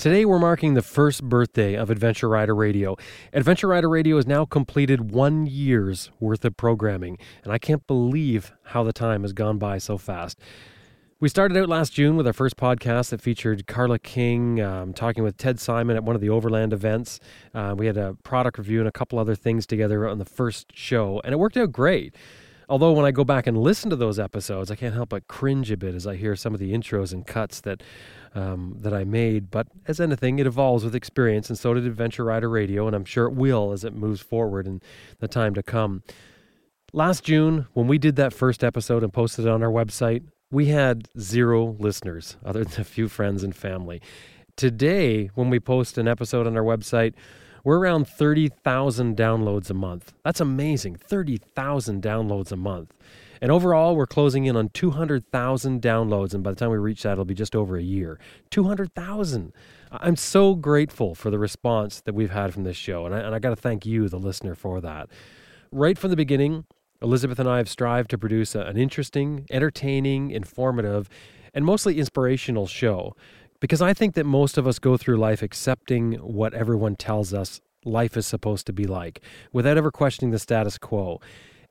Today, we're marking the first birthday of Adventure Rider Radio. Adventure Rider Radio has now completed one year's worth of programming, and I can't believe how the time has gone by so fast. We started out last June with our first podcast that featured Carla King um, talking with Ted Simon at one of the Overland events. Uh, we had a product review and a couple other things together on the first show, and it worked out great. Although when I go back and listen to those episodes, I can't help but cringe a bit as I hear some of the intros and cuts that um, that I made. But as anything, it evolves with experience, and so did Adventure Rider Radio, and I'm sure it will as it moves forward in the time to come. Last June, when we did that first episode and posted it on our website, we had zero listeners, other than a few friends and family. Today, when we post an episode on our website, we're around 30,000 downloads a month. That's amazing. 30,000 downloads a month. And overall, we're closing in on 200,000 downloads. And by the time we reach that, it'll be just over a year. 200,000. I'm so grateful for the response that we've had from this show. And I, and I got to thank you, the listener, for that. Right from the beginning, Elizabeth and I have strived to produce an interesting, entertaining, informative, and mostly inspirational show because I think that most of us go through life accepting what everyone tells us life is supposed to be like without ever questioning the status quo.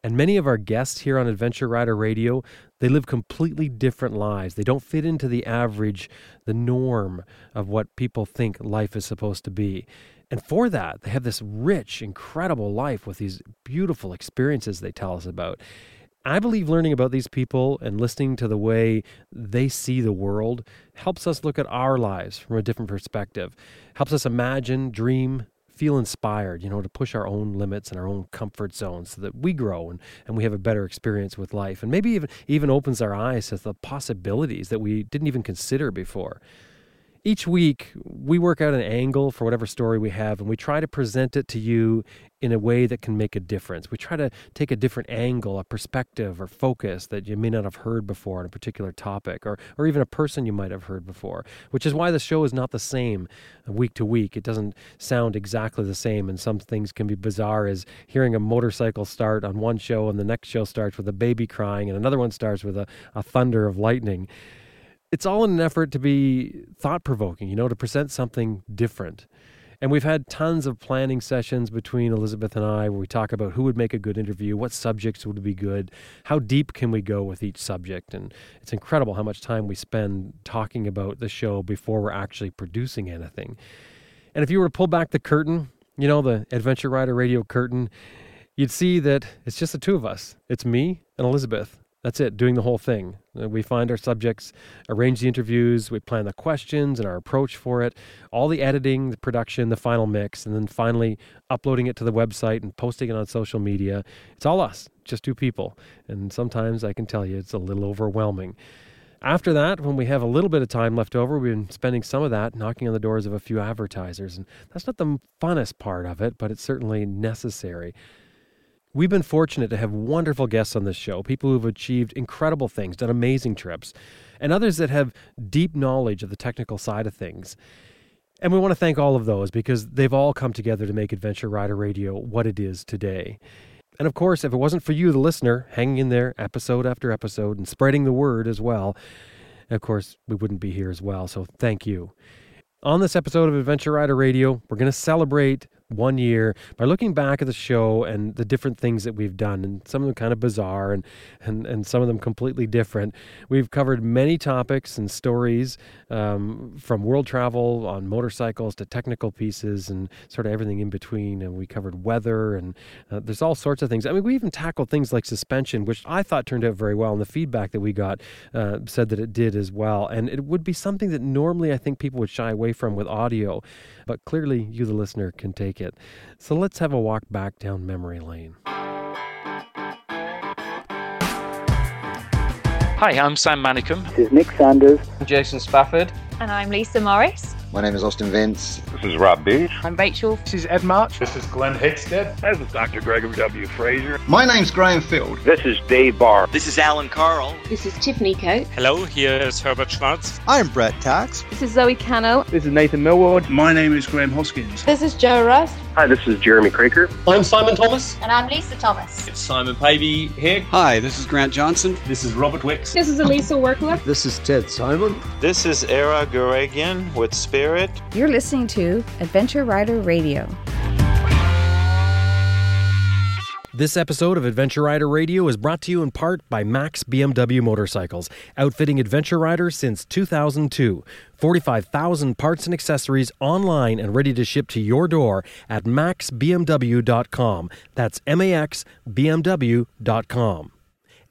And many of our guests here on Adventure Rider Radio, they live completely different lives. They don't fit into the average, the norm of what people think life is supposed to be. And for that, they have this rich, incredible life with these beautiful experiences they tell us about. I believe learning about these people and listening to the way they see the world helps us look at our lives from a different perspective, helps us imagine, dream, feel inspired, you know, to push our own limits and our own comfort zones so that we grow and, and we have a better experience with life. And maybe even, even opens our eyes to the possibilities that we didn't even consider before. Each week, we work out an angle for whatever story we have, and we try to present it to you in a way that can make a difference. We try to take a different angle, a perspective, or focus that you may not have heard before on a particular topic, or, or even a person you might have heard before, which is why the show is not the same week to week. It doesn't sound exactly the same, and some things can be bizarre as hearing a motorcycle start on one show, and the next show starts with a baby crying, and another one starts with a, a thunder of lightning it's all in an effort to be thought provoking, you know, to present something different. And we've had tons of planning sessions between Elizabeth and I where we talk about who would make a good interview, what subjects would be good, how deep can we go with each subject. And it's incredible how much time we spend talking about the show before we're actually producing anything. And if you were to pull back the curtain, you know, the Adventure Rider radio curtain, you'd see that it's just the two of us. It's me and Elizabeth. That's it, doing the whole thing. Uh, we find our subjects, arrange the interviews, we plan the questions and our approach for it, all the editing, the production, the final mix, and then finally uploading it to the website and posting it on social media. It's all us, just two people. And sometimes I can tell you it's a little overwhelming. After that, when we have a little bit of time left over, we've been spending some of that knocking on the doors of a few advertisers. And that's not the funnest part of it, but it's certainly necessary. We've been fortunate to have wonderful guests on this show, people who've achieved incredible things, done amazing trips, and others that have deep knowledge of the technical side of things. And we want to thank all of those because they've all come together to make Adventure Rider Radio what it is today. And of course, if it wasn't for you, the listener, hanging in there episode after episode and spreading the word as well, of course, we wouldn't be here as well. So thank you. On this episode of Adventure Rider Radio, we're going to celebrate one year by looking back at the show and the different things that we've done and some of them kind of bizarre and and, and some of them completely different. We've covered many topics and stories um, from world travel on motorcycles to technical pieces and sort of everything in between and we covered weather and uh, there's all sorts of things. I mean we even tackled things like suspension which i thought turned out very well and the feedback that we got uh, said that it did as well. And it would be something that normally i think people would shy away from with audio but clearly you the listener can take it. So let's have a walk back down memory lane. Hi, I'm Sam Manicom. This is Nick Sanders. I'm Jason Spafford. And I'm Lisa Morris. My name is Austin Vince. This is Rob Beach. I'm Rachel. This is Ed March. This is Glenn Heggstad. This is Dr. Gregory W. Frazier. My name's Graham Field. This is Dave Barr. This is Allan Karl. This is Tiffany Coates. Hello, here is Herbert Schwarz. I'm Brett Cox. This is Zoe Cano. This is Nathan Millward. My name is Graham Hoskins. This is Joe Rust. Hi, this is Jeremy Craker. I'm Simon Thomas. And I'm Lisa Thomas. It's Simon Pavey here. Hi, this is Grant Johnson. This is Robert Wicks. This is Elisa Workler. This is Ted Simon. This is Era Guregian with Spirit. You're listening to Adventure Rider Radio. This episode of Adventure Rider Radio is brought to you in part by Max BMW Motorcycles, outfitting adventure riders since 2002. 45,000 parts and accessories online and ready to ship to your door at maxbmw.com. That's M A X BMW.com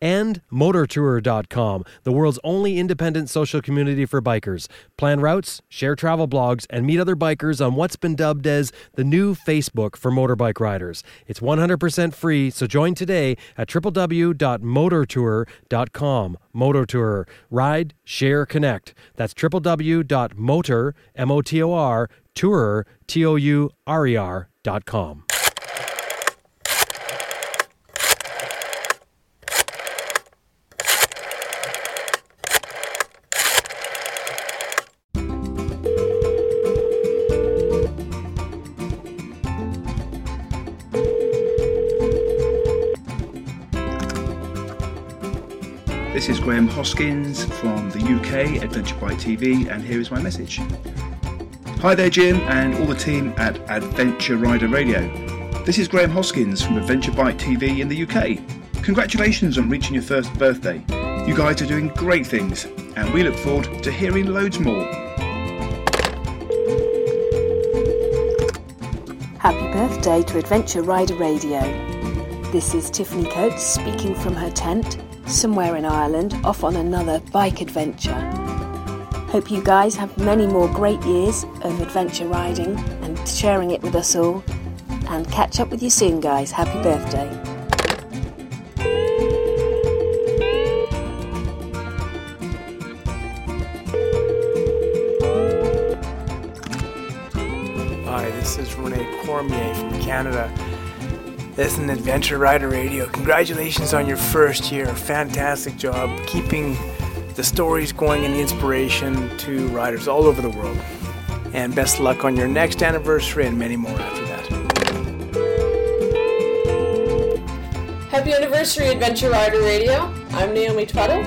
and motortourer.com, the world's only independent social community for bikers. Plan routes, share travel blogs, and meet other bikers on what's been dubbed as the new Facebook for motorbike riders. It's 100% free, so join today at www.motortourer.com. Motortourer. Ride, share, connect. That's www.motor, M-O-T-O-R, tour, T-O-U-R-E-R dot com. This is Graham Hoskins from the UK, Adventure Bike TV, and here is my message. Hi there, Jim, and all the team at Adventure Rider Radio. This is Graham Hoskins from Adventure Bike TV in the UK. Congratulations on reaching your first birthday. You guys are doing great things, and we look forward to hearing loads more. Happy birthday to Adventure Rider Radio. This is Tiffany Coates speaking from her tent somewhere in Ireland, off on another bike adventure. Hope you guys have many more great years of adventure riding and sharing it with us all. And catch up with you soon, guys. Happy birthday. Listen, Adventure Rider Radio, congratulations on your first year. Fantastic job keeping the stories going and the inspiration to riders all over the world. And best luck on your next anniversary and many more after that. Happy anniversary, Adventure Rider Radio. I'm Naomi Tweddle.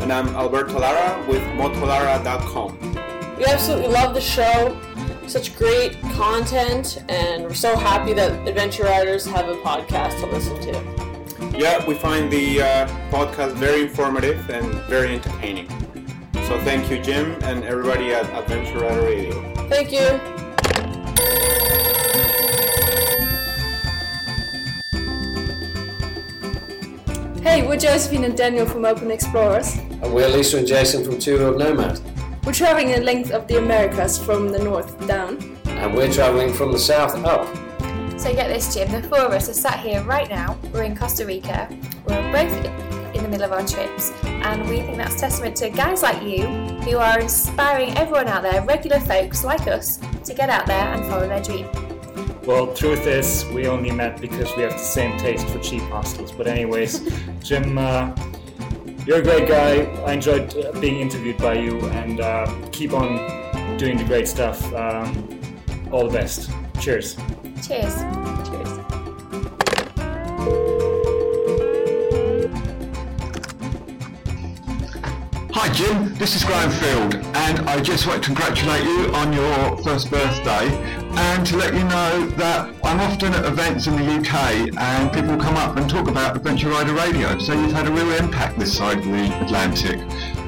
And I'm Alberto Lara with motolara.com. We absolutely love the show such great content, and we're so happy that Adventure Riders have a podcast to listen to. Yeah, we find the uh, podcast very informative and very entertaining. So thank you, Jim, and everybody at Adventure Rider Radio. Thank you. Hey, we're Josephine and Daniel from Open Explorers. And we're Lisa and Jason from Two Road Nomad. We're traveling the length of the Americas from the north down. And we're traveling from the south up. So get this, Jim. The four of us are sat here right now. We're in Costa Rica. We're both in the middle of our trips, and we think that's testament to guys like you who are inspiring everyone out there, regular folks like us, to get out there and follow their dream. Well, truth is, we only met because we have the same taste for cheap hostels. But anyways, Jim. Uh, you're a great guy. I enjoyed uh, being interviewed by you, and uh, keep on doing the great stuff. Um, all the best. Cheers. Cheers. Cheers. Hi Jim, this is Graham Field, and I just want to congratulate you on your first birthday and to let you know that I'm often at events in the UK and people come up and talk about Adventure Rider Radio, so you've had a real impact this side of the Atlantic.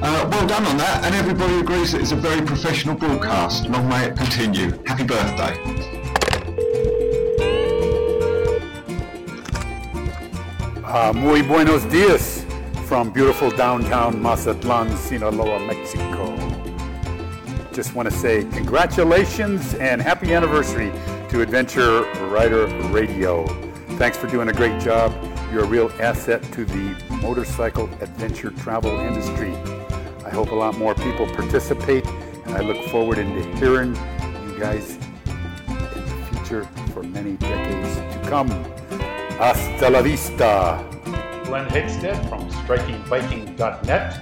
Uh, well done on that, and everybody agrees that it's a very professional broadcast. Long may it continue. Happy birthday. Uh, muy buenos dias from beautiful downtown Mazatlan, Sinaloa, Mexico. Just want to say congratulations and happy anniversary to Adventure Rider Radio. Thanks for doing a great job. You're a real asset to the motorcycle adventure travel industry. I hope a lot more people participate, and I look forward into hearing you guys in the future for many decades to come. Hasta la vista. Glenn Heggstad from strikingviking.net.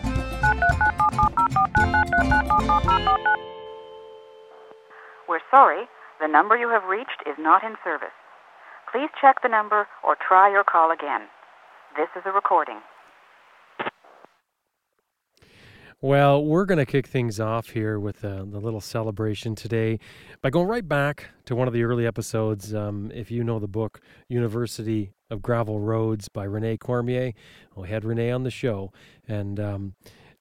We're sorry, the number you have reached is not in service. Please check the number or try your call again. This is a recording. Well, we're going to kick things off here with uh, the little celebration today by going right back to one of the early episodes. Um, if you know the book University of Gravel Roads by Rene Cormier, we had Rene on the show. And um,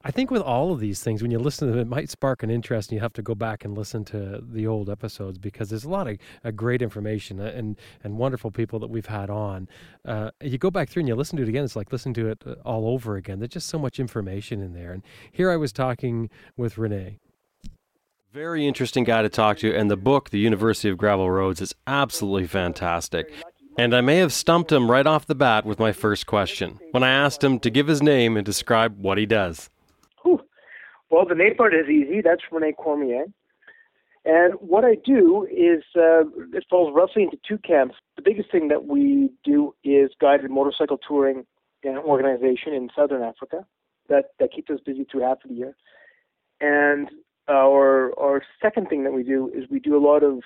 I think with all of these things, when you listen to them, it might spark an interest, and you have to go back and listen to the old episodes because there's a lot of uh, great information uh, and and wonderful people that we've had on. Uh, you go back through and you listen to it again; it's like listening to it uh, all over again. There's just so much information in there. And here I was talking with Rene. Very interesting guy to talk to, and the book, The University of Gravel Roads, is absolutely fantastic. And I may have stumped him right off the bat with my first question when I asked him to give his name and describe what he does. Well, the name part is easy. That's Rene Cormier. And what I do is uh, it falls roughly into two camps. The biggest thing that we do is guided motorcycle touring and organization in southern Africa. That that keeps us busy through half of the year. And our our second thing that we do is we do a lot of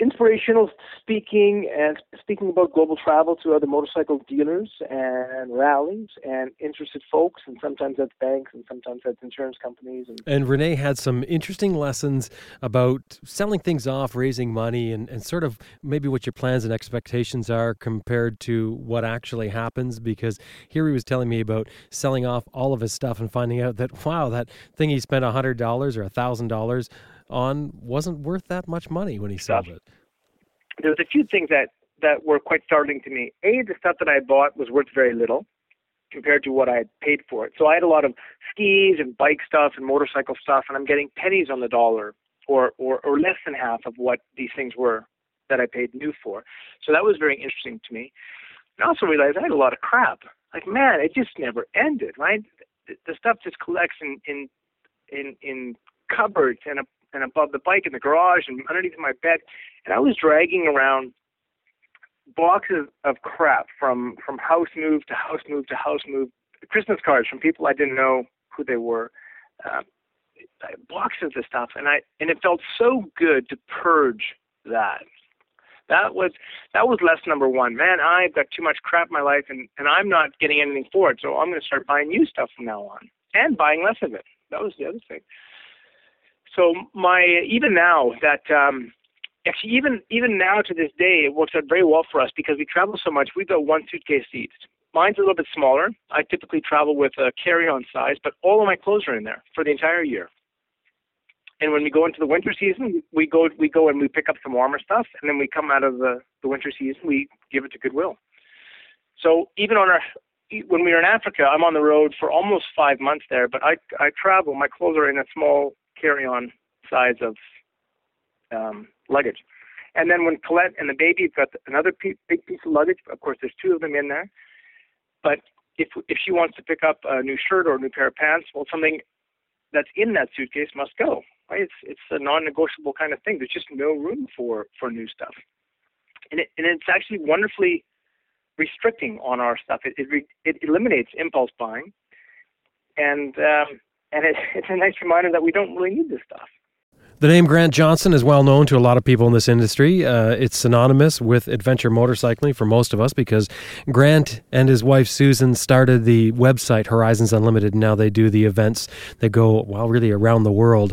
inspirational speaking and speaking about global travel to other motorcycle dealers and rallies and interested folks and sometimes that's banks and sometimes that's insurance companies. And, and rene had some interesting lessons about selling things off raising money and, and sort of maybe what your plans and expectations are compared to what actually happens because here he was telling me about selling off all of his stuff and finding out that wow that thing he spent a hundred dollars or a thousand dollars on wasn't worth that much money when he sold it. There's a few things that that were quite startling to me. A, the stuff that I bought was worth very little compared to what I had paid for it. So I had a lot of skis and bike stuff and motorcycle stuff, and I'm getting pennies on the dollar, or or, or less than half of what these things were that I paid new for. So that was very interesting to me. I also realized I had a lot of crap. Like man, it just never ended, right? The, the stuff just collects in in in in cupboards and a and above the bike in the garage and underneath my bed, and I was dragging around boxes of crap from from house move to house move to house move, Christmas cards from people I didn't know who they were, uh, boxes of stuff, and I and it felt so good to purge that. That was that was lesson number one. Man, I've got too much crap in my life, and and I'm not getting anything for it. So I'm going to start buying new stuff from now on, and buying less of it. That was the other thing so my even now that um, actually even even now to this day it works out very well for us because we travel so much. We've got one suitcase each. Mine's a little bit smaller. I typically travel with a carry-on size, but all of my clothes are in there for the entire year. And when we go into the winter season, we go we go and we pick up some warmer stuff, and then we come out of the the winter season, we give it to Goodwill. So even on our when we were in Africa, I'm on the road for almost five months there, but I I travel. My clothes are in a small carry-on size of um, luggage. And then when Colette and the baby have got another big piece of luggage, of course there's two of them in there. But if if she wants to pick up a new shirt or a new pair of pants, well, something that's in that suitcase must go. Right? It's it's a non-negotiable kind of thing. There's just no room for for new stuff, and it and it's actually wonderfully restricting on our stuff. It it, it eliminates impulse buying, and um, and it, it's a nice reminder that we don't really need this stuff. The name Grant Johnson is well known to a lot of people in this industry. Uh, it's synonymous with adventure motorcycling for most of us because Grant and his wife Susan started the website Horizons Unlimited. Now they do the events that go, well, really around the world.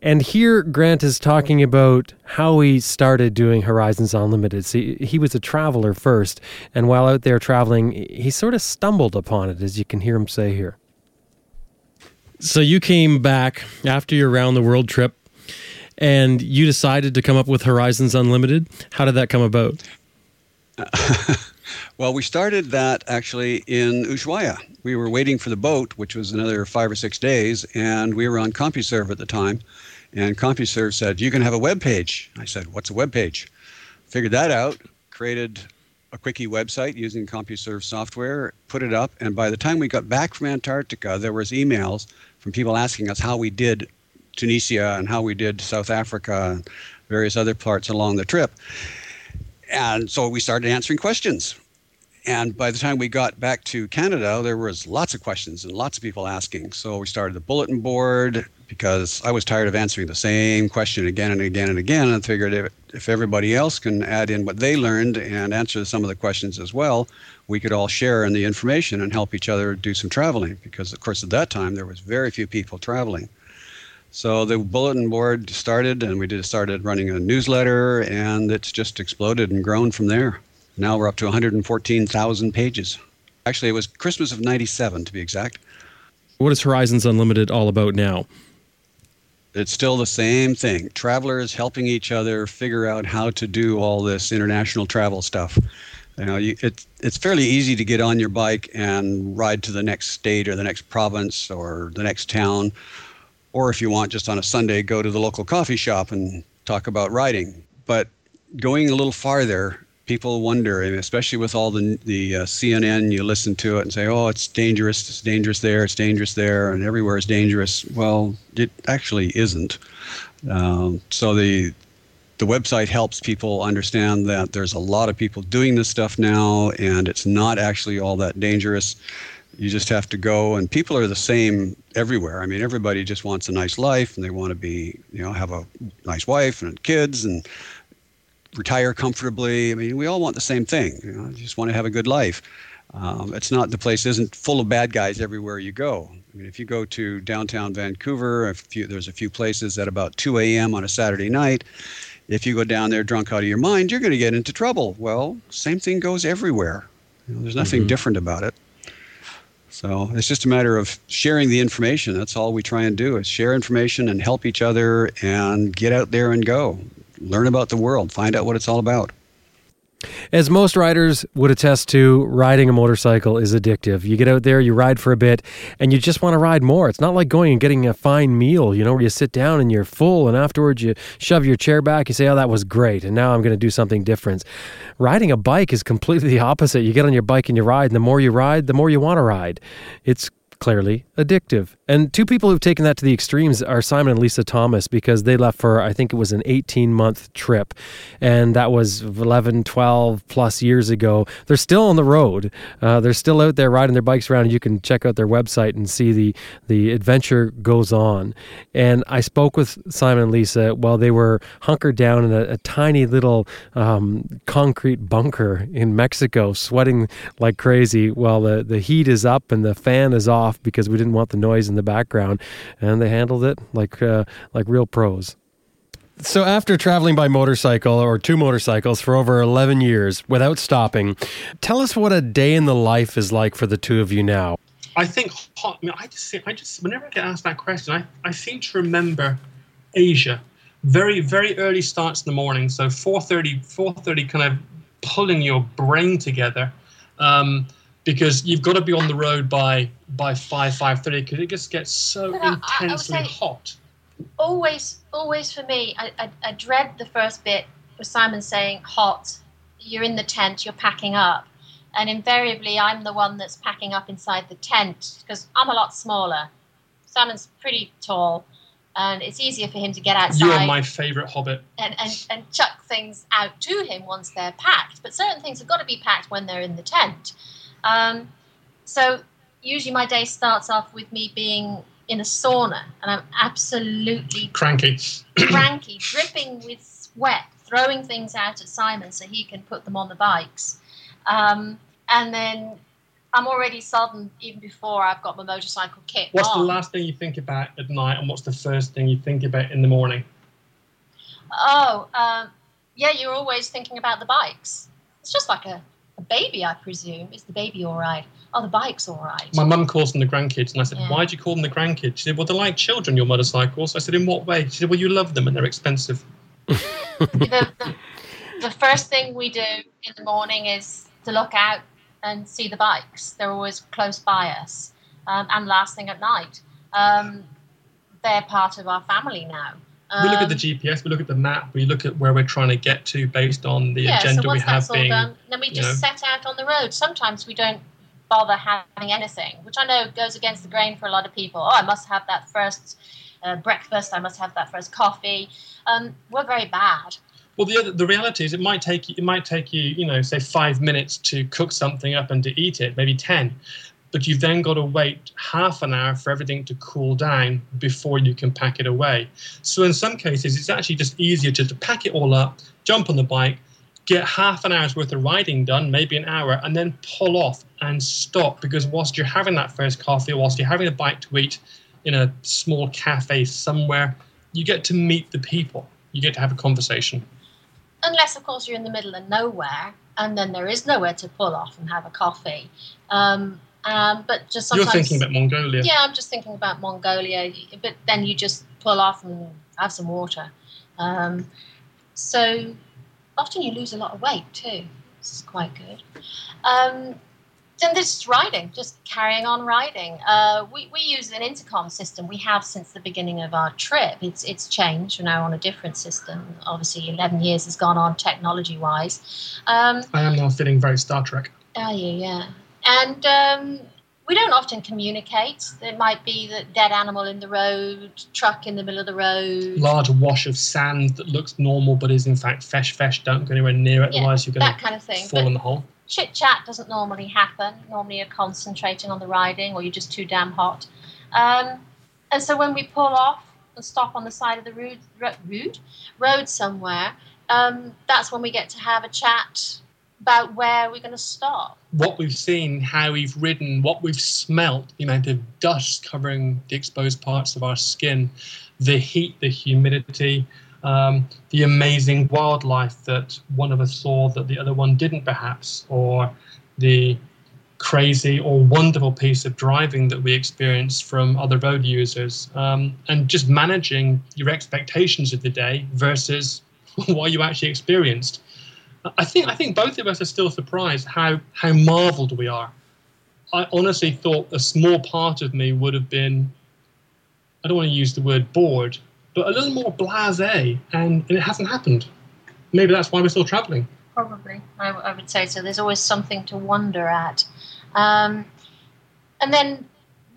And here Grant is talking about how he started doing Horizons Unlimited. See, he was a traveler first, and while out there traveling, he sort of stumbled upon it, as you can hear him say here. So you came back after your round the world trip and you decided to come up with Horizons Unlimited. How did that come about? well, we started that actually in Ushuaia. We were waiting for the boat, which was another five or six days, and we were on CompuServe at the time. And CompuServe said, You can have a web page. I said, What's a web page? Figured that out, created a quickie website using CompuServe software, put it up, and by the time we got back from Antarctica, there was emails from people asking us how we did Tunisia and how we did South Africa and various other parts along the trip. And so we started answering questions. And by the time we got back to Canada, there was lots of questions and lots of people asking. So we started the bulletin board because I was tired of answering the same question again and again and again, and figured if, if everybody else can add in what they learned and answer some of the questions as well, we could all share in the information and help each other do some traveling. Because of course, at that time there was very few people traveling. So the bulletin board started, and we just started running a newsletter, and it's just exploded and grown from there. Now we're up to 114,000 pages. Actually, it was Christmas of 97 to be exact. What is Horizons Unlimited all about now? It's still the same thing. Travelers helping each other figure out how to do all this international travel stuff. You know, you, it's it's fairly easy to get on your bike and ride to the next state or the next province or the next town, or if you want, just on a Sunday, go to the local coffee shop and talk about riding. But going a little farther people wonder, especially with all the the uh, CNN, you listen to it and say, "Oh, it's dangerous. It's dangerous there. It's dangerous there, and everywhere is dangerous." Well, it actually isn't. Um, so the the website helps people understand that there's a lot of people doing this stuff now, and it's not actually all that dangerous. You just have to go, and people are the same everywhere. I mean, everybody just wants a nice life, and they want to be, you know, have a nice wife and kids, and retire comfortably. I mean, we all want the same thing. You know, just want to have a good life. Um, it's not the place isn't full of bad guys everywhere you go. I mean, if you go to downtown Vancouver, a few, there's a few places at about 2 a.m. on a Saturday night. If you go down there drunk out of your mind, you're going to get into trouble. Well, same thing goes everywhere. You know, there's nothing mm-hmm. different about it. So it's just a matter of sharing the information. That's all we try and do is share information and help each other and get out there and go learn about the world, find out what it's all about. As most riders would attest to, riding a motorcycle is addictive. You get out there, you ride for a bit, and you just want to ride more. It's not like going and getting a fine meal, you know, where you sit down and you're full, and afterwards you shove your chair back, you say, Oh, that was great, and now I'm going to do something different. Riding a bike is completely the opposite. You get on your bike and you ride, and the more you ride, the more you want to ride. It's clearly addictive. And two people who've taken that to the extremes are Simon and Lisa Thomas because they left for, I think it was an 18 month trip. And that was 11, 12 plus years ago. They're still on the road. Uh, they're still out there riding their bikes around. You can check out their website and see the, the adventure goes on. And I spoke with Simon and Lisa while they were hunkered down in a, a tiny little um, concrete bunker in Mexico, sweating like crazy while the, the heat is up and the fan is off because we didn't want the noise in the background, and they handled it like uh, like real pros. So, after traveling by motorcycle or two motorcycles for over 11 years without stopping, tell us what a day in the life is like for the two of you now. I think. I, mean, I just, I just, whenever I get asked that question, I, I seem to remember Asia. Very, very early starts in the morning. So 4:30, 4:30, kind of pulling your brain together. Um, because you've got to be on the road by by five five thirty because it just gets so but intensely I, I hot. Always, always for me, I, I, I dread the first bit with Simon saying hot. You're in the tent, you're packing up, and invariably I'm the one that's packing up inside the tent because I'm a lot smaller. Simon's pretty tall, and it's easier for him to get outside. You are my favourite hobbit. And, and, and chuck things out to him once they're packed. But certain things have got to be packed when they're in the tent. Um, so usually my day starts off with me being in a sauna, and I'm absolutely cranky, cranky, dripping with sweat, throwing things out at Simon so he can put them on the bikes, um, and then I'm already sodden even before I've got my motorcycle kit. What's on. the last thing you think about at night, and what's the first thing you think about in the morning? Oh, um, yeah, you're always thinking about the bikes. It's just like a a baby, I presume. Is the baby all right? Oh, the bike's all right. My mum calls them the grandkids, and I said, yeah. "Why do you call them the grandkids?" She said, "Well, they're like children, your motorcycles." I said, "In what way?" She said, "Well, you love them, and they're expensive." the, the, the first thing we do in the morning is to look out and see the bikes. They're always close by us, um, and last thing at night. Um, they're part of our family now. Um, we look at the um, GPS, we look at the map, we look at where we're trying to get to based on the yeah, agenda so we have being. Done, then we just know, set out on the road. Sometimes we don't bother having anything, which I know goes against the grain for a lot of people. Oh, I must have that first uh, breakfast, I must have that first coffee. Um, we're very bad. Well, the other, the reality is, it might take you, it might take you, you know, say five minutes to cook something up and to eat it, maybe ten, but you've then got to wait half an hour for everything to cool down before you can pack it away. So in some cases, it's actually just easier to, to pack it all up, jump on the bike, get half an hour's worth of riding done, maybe an hour, and then pull off and stop because whilst you're having that first coffee, whilst you're having a bite to eat in a small cafe somewhere, you get to meet the people. You get to have a conversation. Unless, of course, you're in the middle of nowhere and then there is nowhere to pull off and have a coffee. Um, um, but just sometimes. You're thinking about Mongolia. Yeah, I'm just thinking about Mongolia. But then you just pull off and have some water. Um, so often you lose a lot of weight too. This is quite good. Um, then there's riding, just carrying on riding. Uh, we, we use an intercom system. We have since the beginning of our trip. It's it's changed. We're now on a different system. Obviously, 11 years has gone on technology wise. Um, I am now feeling very Star Trek. Oh, yeah, yeah. And um, we don't often communicate. There might be the dead animal in the road, truck in the middle of the road. Large wash of sand that looks normal but is in fact fesh fesh. Don't go anywhere near it, Yeah, otherwise you're going that to kind of thing. fall But- in the hole. chit chat doesn't normally happen. Normally, you're concentrating on the riding, or you're just too damn hot. Um, and so, when we pull off and stop on the side of the road, road, road somewhere, um, that's when we get to have a chat about where we're going to start. What we've seen, how we've ridden, what we've smelt, the amount of dust covering the exposed parts of our skin, the heat, the humidity, um, the amazing wildlife that one of us saw that the other one didn't, perhaps, or the crazy or wonderful piece of driving that we experienced from other road users, um, and just managing your expectations of the day versus what you actually experienced. I think I think both of us are still surprised how how marveled we are. I honestly thought a small part of me would have been I don't want to use the word bored, but a little more blasé, and, and it hasn't happened. Maybe that's why we're still traveling. Probably, I, I would say so. There's always something to wonder at. Um, and then,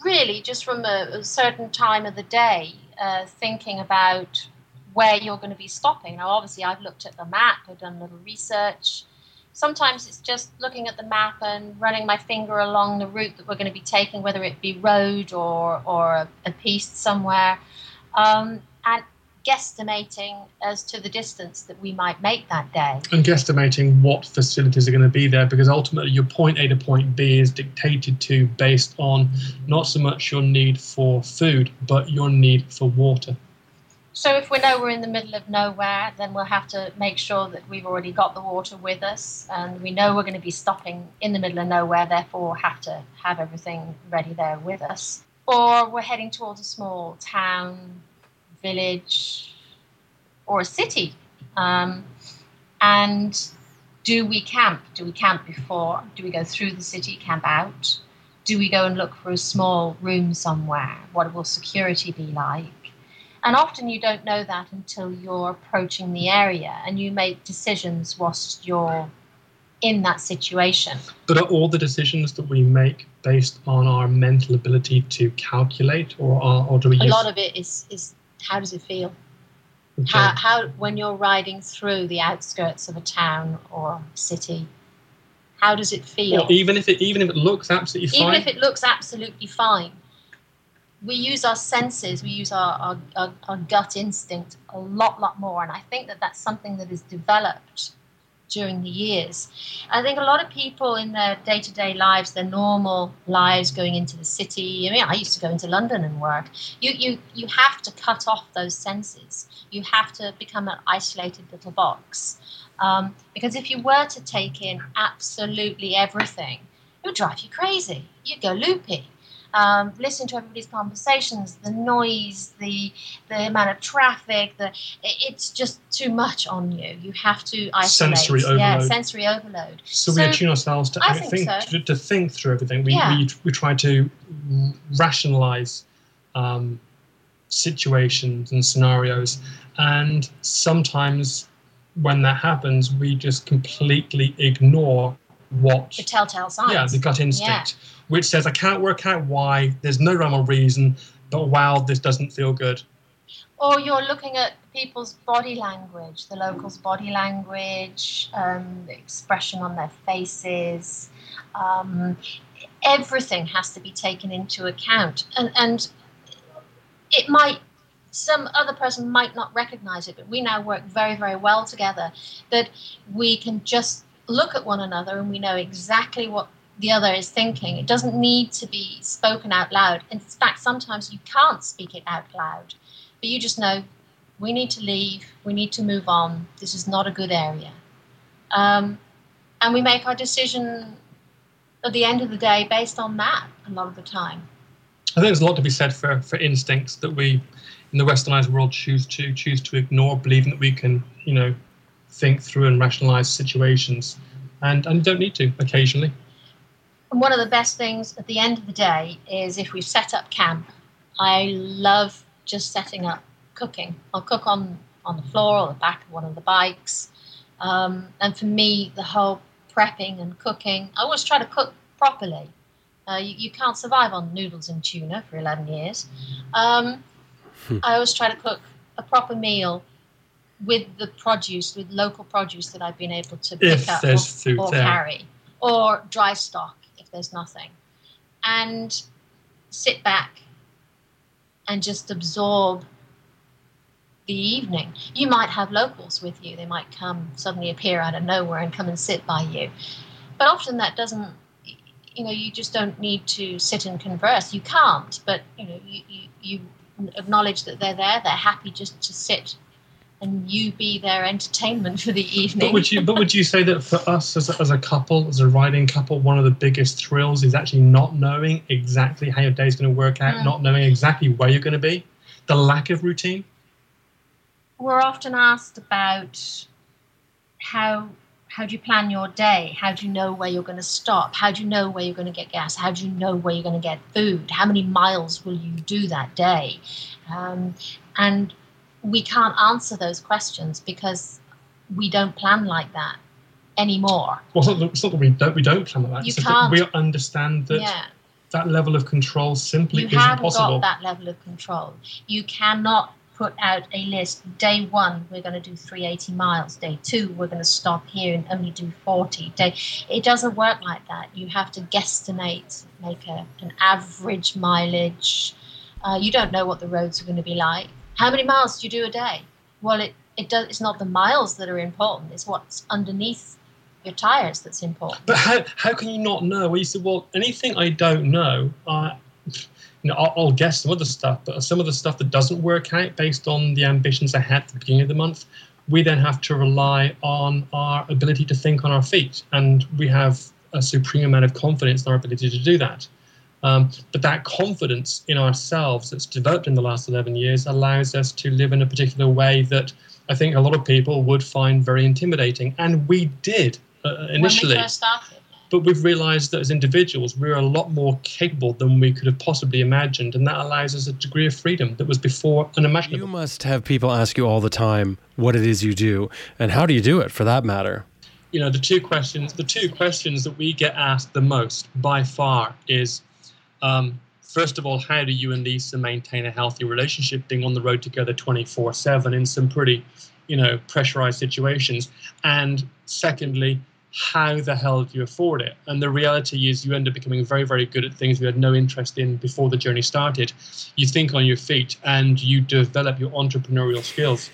really, just from a, a certain time of the day, uh, thinking about where you're going to be stopping. Now, obviously, I've looked at the map, I've done a little research. Sometimes it's just looking at the map and running my finger along the route that we're going to be taking, whether it be road or, or a, a piste somewhere, um, and guesstimating as to the distance that we might make that day. And guesstimating what facilities are going to be there because ultimately your point A to point B is dictated to based on not so much your need for food, but your need for water. So if we know we're in the middle of nowhere, then we'll have to make sure that we've already got the water with us, and we know we're going to be stopping in the middle of nowhere, therefore have to have everything ready there with us. Or we're heading towards a small town, village, or a city. Um, and do we camp? Do we camp before? Do we go through the city, camp out? Do we go and look for a small room somewhere? What will security be like? And often you don't know that until you're approaching the area and you make decisions whilst you're in that situation. But are all the decisions that we make based on our mental ability to calculate, or are, or do we A use lot of it is, is how does it feel? Okay. How, how, when you're riding through the outskirts of a town or city, how does it feel? Or even if it even if it looks absolutely fine. even if it looks absolutely fine, we use our senses, we use our, our, our, our gut instinct a lot, lot more. And I think that that's something that is developed during the years. I think a lot of people in their day to day lives, their normal lives going into the city, I mean, I used to go into London and work. You, you, you have to cut off those senses. You have to become an isolated little box. Um, because if you were to take in absolutely everything, it would drive you crazy. You'd go loopy. Um, listen to everybody's conversations, the noise, the the amount of traffic, the it's just too much on you. You have to isolate. Sensory Yeah, overload. sensory overload. So, we attune ourselves to I think think, so. to, to think through everything. We, Yeah. we, we try to rationalize um, situations and scenarios. And sometimes when that happens, we just completely ignore what The telltale signs. yeah, the gut instinct, which says, I can't work out why, there's no rhyme or reason, but wow, this doesn't feel good. or you're looking at people's body language, the locals' body language, um, the expression on their faces. Um, everything has to be taken into account, and and it might some other person might not recognize it, but we now work very very well together. That we can just look at one another and we know exactly what the other is thinking. It doesn't need to be spoken out loud. In fact, sometimes you can't speak it out loud, but you just know we need to leave, we need to move on, this is not a good area. Um, and we make our decision at the end of the day based on that a lot of the time. I think there's a lot to be said for, for instincts that we in the westernized world choose to choose to ignore, believing that we can, you know, think through and rationalize situations. And and don't need to occasionally. And one of the best things at the end of the day is if we've set up camp, I love just setting up cooking. I'll cook on, on the floor or the back of one of the bikes. Um, and for me, the whole prepping and cooking, I always try to cook properly. Uh, you, you, can't survive on noodles and tuna for 11 years. Um, hmm. I always try to cook a proper meal with the produce, with local produce that I've been able to pick if up or, or carry, or dry stock if there's nothing, and sit back and just absorb the evening. You might have locals with you. They might come suddenly appear out of nowhere and come and sit by you. But often that doesn't you know, you just don't need to sit and converse. You can't, but you know, you, you, you acknowledge that they're there. They're happy just to sit and you be their entertainment for the evening. But would you, but would you say that for us as a, as a couple, as a riding couple, one of the biggest thrills is actually not knowing exactly how your day is going to work out, mm. not knowing exactly where you're going to be, the lack of routine? we're often asked about how how do you plan your day? How do you know where you're going to stop? How do you know where you're going to get gas? How do you know where you're going to get food? How many miles will you do that day? Um, and we can't answer those questions because we don't plan like that anymore. Well, it's not, that, it's not that we don't we don't plan like that. You it's can't. we understand that yeah. that level of control simply you isn't haven't possible. got that level of control. You cannot put out a list. Day one, we're going to do 380 miles. Day two, we're going to stop here and only do 40. Day, it doesn't work like that. You have to guesstimate, make a, an average mileage. Uh, you don't know what the roads are going to be like. How many miles do you do a day? Well, it, it does, it's not the miles that are important, it's what's underneath your tires that's important. But how, how can you not know? Well, you said, well, anything I don't know, I, you know, I'll, I'll, guess some of the stuff, but some of the stuff that doesn't work out based on the ambitions I had at the beginning of the month, we then have to rely on our ability to think on our feet. And we have a supreme amount of confidence in our ability to do that. Um, but that confidence in ourselves that's developed in the last 11 years allows us to live in a particular way that I think a lot of people would find very intimidating. And we did uh, initially. When we first started. But we've realized that as individuals, we're a lot more capable than we could have possibly imagined. And that allows us a degree of freedom that was before unimaginable. You must have people ask you all the time what it is you do and how do you do it for that matter. You know, the two questions, the two questions that we get asked the most by far is, um, first of all, how do you and Lisa maintain a healthy relationship being on the road together 24 7 in some pretty, you know, pressurized situations? And secondly, how the hell do you afford it? And the reality is, you end up becoming very, very good at things you had no interest in before the journey started. You think on your feet and you develop your entrepreneurial skills.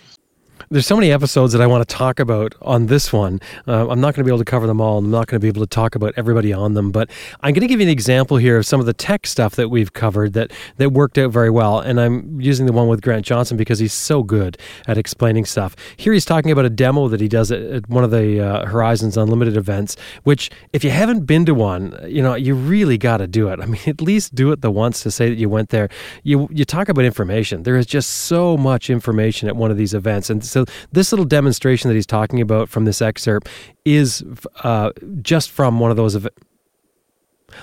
There's so many episodes that I want to talk about on this one. Uh, I'm not going to be able to cover them all. I'm not going to be able to talk about everybody on them, but I'm going to give you an example here of some of the tech stuff that we've covered that that worked out very well. And I'm using the one with Grant Johnson because he's so good at explaining stuff. Here he's talking about a demo that he does at, at one of the uh, Horizons Unlimited events. Which, if you haven't been to one, you know you really got to do it. I mean, at least do it the once to say that you went there. You you talk about information. There is just so much information at one of these events, and so this little demonstration that he's talking about from this excerpt is uh, just from one of those.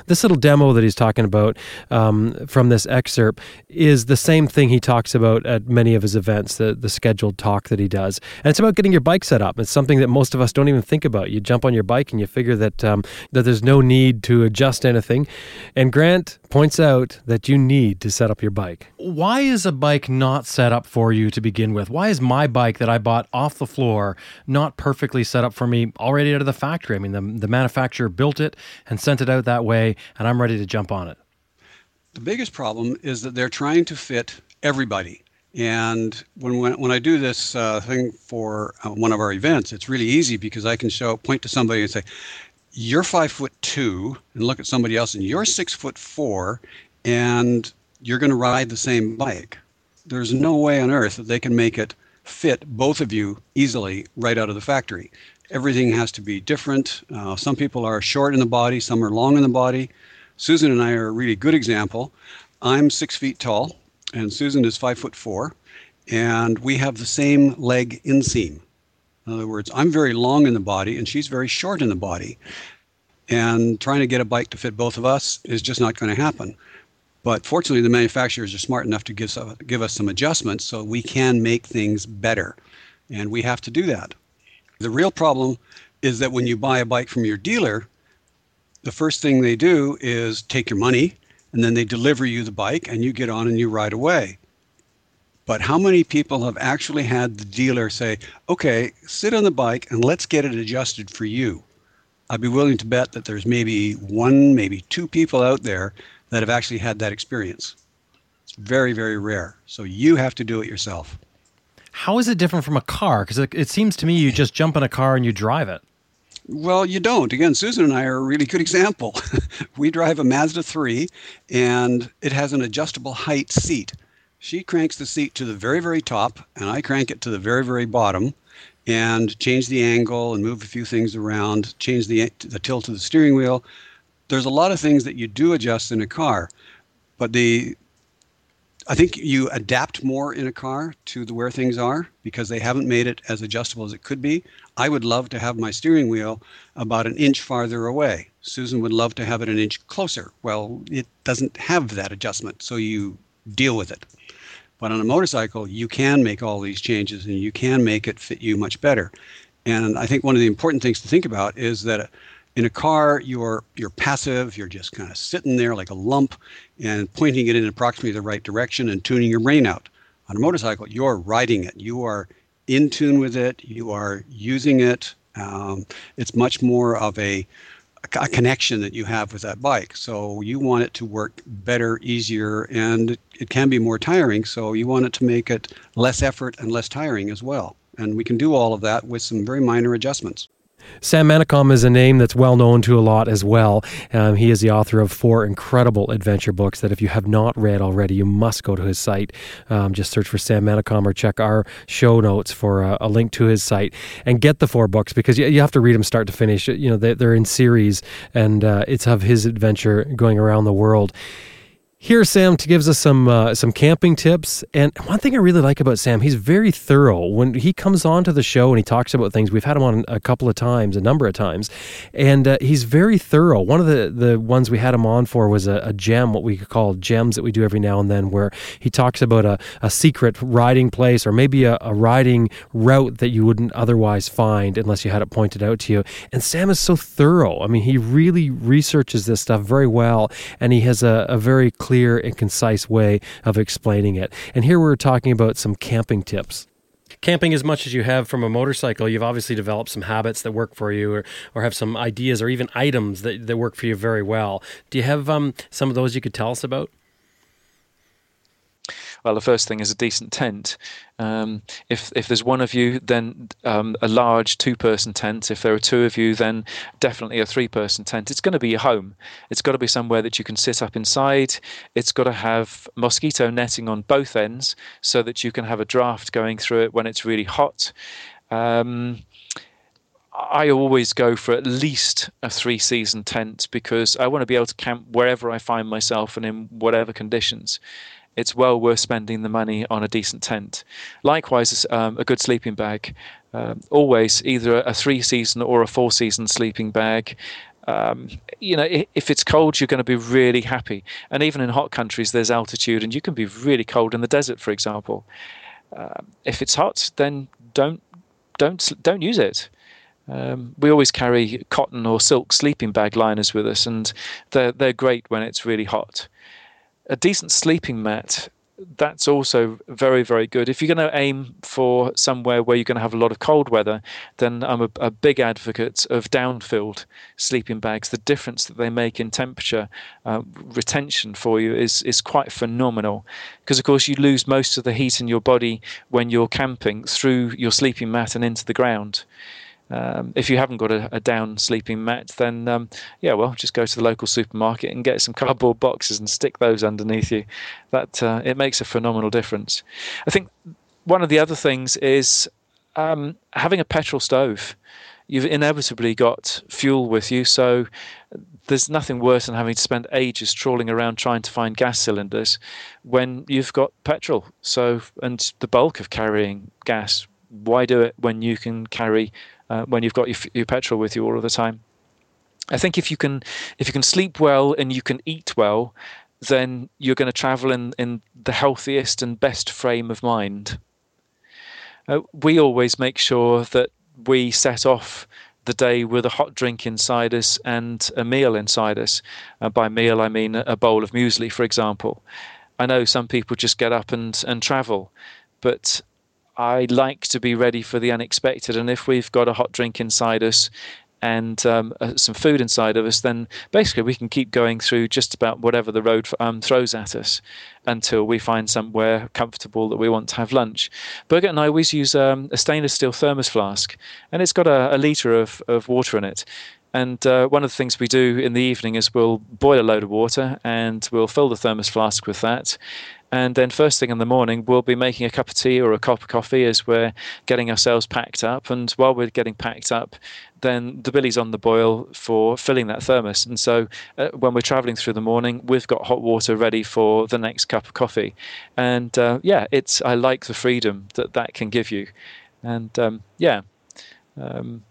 This little demo that he's talking about um, from this excerpt is the same thing he talks about at many of his events, the, the scheduled talk that he does. And it's about getting your bike set up. It's something that most of us don't even think about. You jump on your bike and you figure that, um, that there's no need to adjust anything. And Grant points out that you need to set up your bike. Why is a bike not set up for you to begin with? Why is my bike that I bought off the floor not perfectly set up for me already out of the factory? I mean, the, the manufacturer built it and sent it out that way, and I'm ready to jump on it. The biggest problem is that they're trying to fit everybody. And when, when, when I do this uh, thing for uh, one of our events, it's really easy because I can show, point to somebody and say, you're five foot two, and look at somebody else, and you're six foot four, and you're going to ride the same bike. There's no way on earth that they can make it fit both of you easily right out of the factory. Everything has to be different. Uh, some people are short in the body, some are long in the body. Susan and I are a really good example. I'm six feet tall, and Susan is five foot four, and we have the same leg inseam. In other words, I'm very long in the body, and she's very short in the body. And trying to get a bike to fit both of us is just not going to happen. But fortunately, the manufacturers are smart enough to give, give us some adjustments so we can make things better. And we have to do that. The real problem is that when you buy a bike from your dealer, the first thing they do is take your money and then they deliver you the bike and you get on and you ride away. But how many people have actually had the dealer say, okay, sit on the bike and let's get it adjusted for you? I'd be willing to bet that there's maybe one, maybe two people out there that have actually had that experience. It's very, very rare. So you have to do it yourself. How is it different from a car? Because it, it seems to me you just jump in a car and you drive it. Well, you don't. Again, Susan and I are a really good example. we drive a Mazda 3 and it has an adjustable height seat. She cranks the seat to the very, very top, and I crank it to the very, very bottom and change the angle and move a few things around, change the, the tilt of the steering wheel. There's a lot of things that you do adjust in a car, but the I think you adapt more in a car to the where things are because they haven't made it as adjustable as it could be. I would love to have my steering wheel about an inch farther away. Susan would love to have it an inch closer. Well, it doesn't have that adjustment, so you deal with it. But on a motorcycle, you can make all these changes and you can make it fit you much better. And I think one of the important things to think about is that in a car, you're you're passive. You're just kind of sitting there like a lump and pointing it in approximately the right direction and tuning your brain out. On a motorcycle, you're riding it. You are in tune with it. You are using it. Um, it's much more of a a connection that you have with that bike. So you want it to work better, easier, and it can be more tiring. So you want it to make it less effort and less tiring as well. And we can do all of that with some very minor adjustments. Sam Manicom is a name that's well known to a lot as well. Um, he is the author of four incredible adventure books that, if you have not read already, you must go to his site. Um, just search for Sam Manicom or check our show notes for a, a, link to his site and get the four books because you, you, have to read them start to finish. You know, they, are in series and uh, it's of his adventure going around the world. Here, Sam gives us some uh, some camping tips, and one thing I really like about Sam, he's very thorough. When he comes on to the show and he talks about things, we've had him on a couple of times, a number of times, and uh, he's very thorough. One of the, the ones we had him on for was a, a, gem, what we call gems that we do every now and then, where he talks about a, a secret riding place or maybe a, a riding route that you wouldn't otherwise find unless you had it pointed out to you. And Sam is so thorough. I mean, he really researches this stuff very well, and he has a, a very clear clear and concise way of explaining it. And here we're talking about some camping tips camping as much as you have from a motorcycle, you've obviously developed some habits that work for you or, or have some ideas or even items that, that work for you very well. Do you have um, some of those you could tell us about? Well, the first thing is a decent tent. Um, if if there's one of you, then um, a large two-person tent. If there are two of you, then definitely a three-person tent. It's going to be your home. It's got to be somewhere that you can sit up inside. It's got to have mosquito netting on both ends so that you can have a draft going through it when it's really hot. Um, I always go for at least a three season tent because I want to be able to camp wherever I find myself and in whatever conditions it's well worth spending the money on a decent tent. Likewise, um, a good sleeping bag. Um, always either a three season or a four season sleeping bag. um, you know, if it's cold, you're going to be really happy. And even in hot countries, there's altitude, and you can be really cold in the desert, for example. Uh, if it's hot, then don't don't don't use it. Um, we always carry cotton or silk sleeping bag liners with us, and they're they're great when it's really hot. A decent sleeping mat that's also very, very good. If you're going to aim for somewhere where you're going to have a lot of cold weather, then I'm a, a, big advocate of down-filled sleeping bags. The difference that they make in temperature uh, retention for you is is quite phenomenal. Because of course you lose most of the heat in your body when you're camping through your sleeping mat and into the ground. Um, if you haven't got a, a down sleeping mat, then um, yeah, well, just go to the local supermarket and get some cardboard boxes and stick those underneath you. That uh, it makes a phenomenal difference. I think one of the other things is um, having a petrol stove. You've inevitably got fuel with you, so there's nothing worse than having to spend ages trawling around trying to find gas cylinders when you've got petrol. So, and the bulk of carrying gas, why do it when you can carry uh, when you've got your, your petrol with you all of the time. I think if you can if you can sleep well and you can eat well, then you're going to travel in, in the healthiest and best frame of mind. Uh, we always make sure that we set off the day with a hot drink inside us and a meal inside us. Uh, by meal, I mean a bowl of muesli, for example. I know some people just get up and, and travel, but I like to be ready for the unexpected. And if we've got a hot drink inside us and um, uh, some food inside of us, then basically we can keep going through just about whatever the road um, throws at us until we find somewhere comfortable that we want to have lunch. Birgit and I always use um, a stainless steel thermos flask, and it's got a, a litre of, of water in it. And uh, one of the things we do in the evening is we'll boil a load of water and we'll fill the thermos flask with that. And then first thing in the morning, we'll be making a cup of tea or a cup of coffee as we're getting ourselves packed up. And while we're getting packed up, then the billy's on the boil for filling that thermos. And so uh, when we're traveling through the morning, we've got hot water ready for the next cup of coffee. And uh, yeah, it's I like the freedom that that can give you. And um, yeah. Um,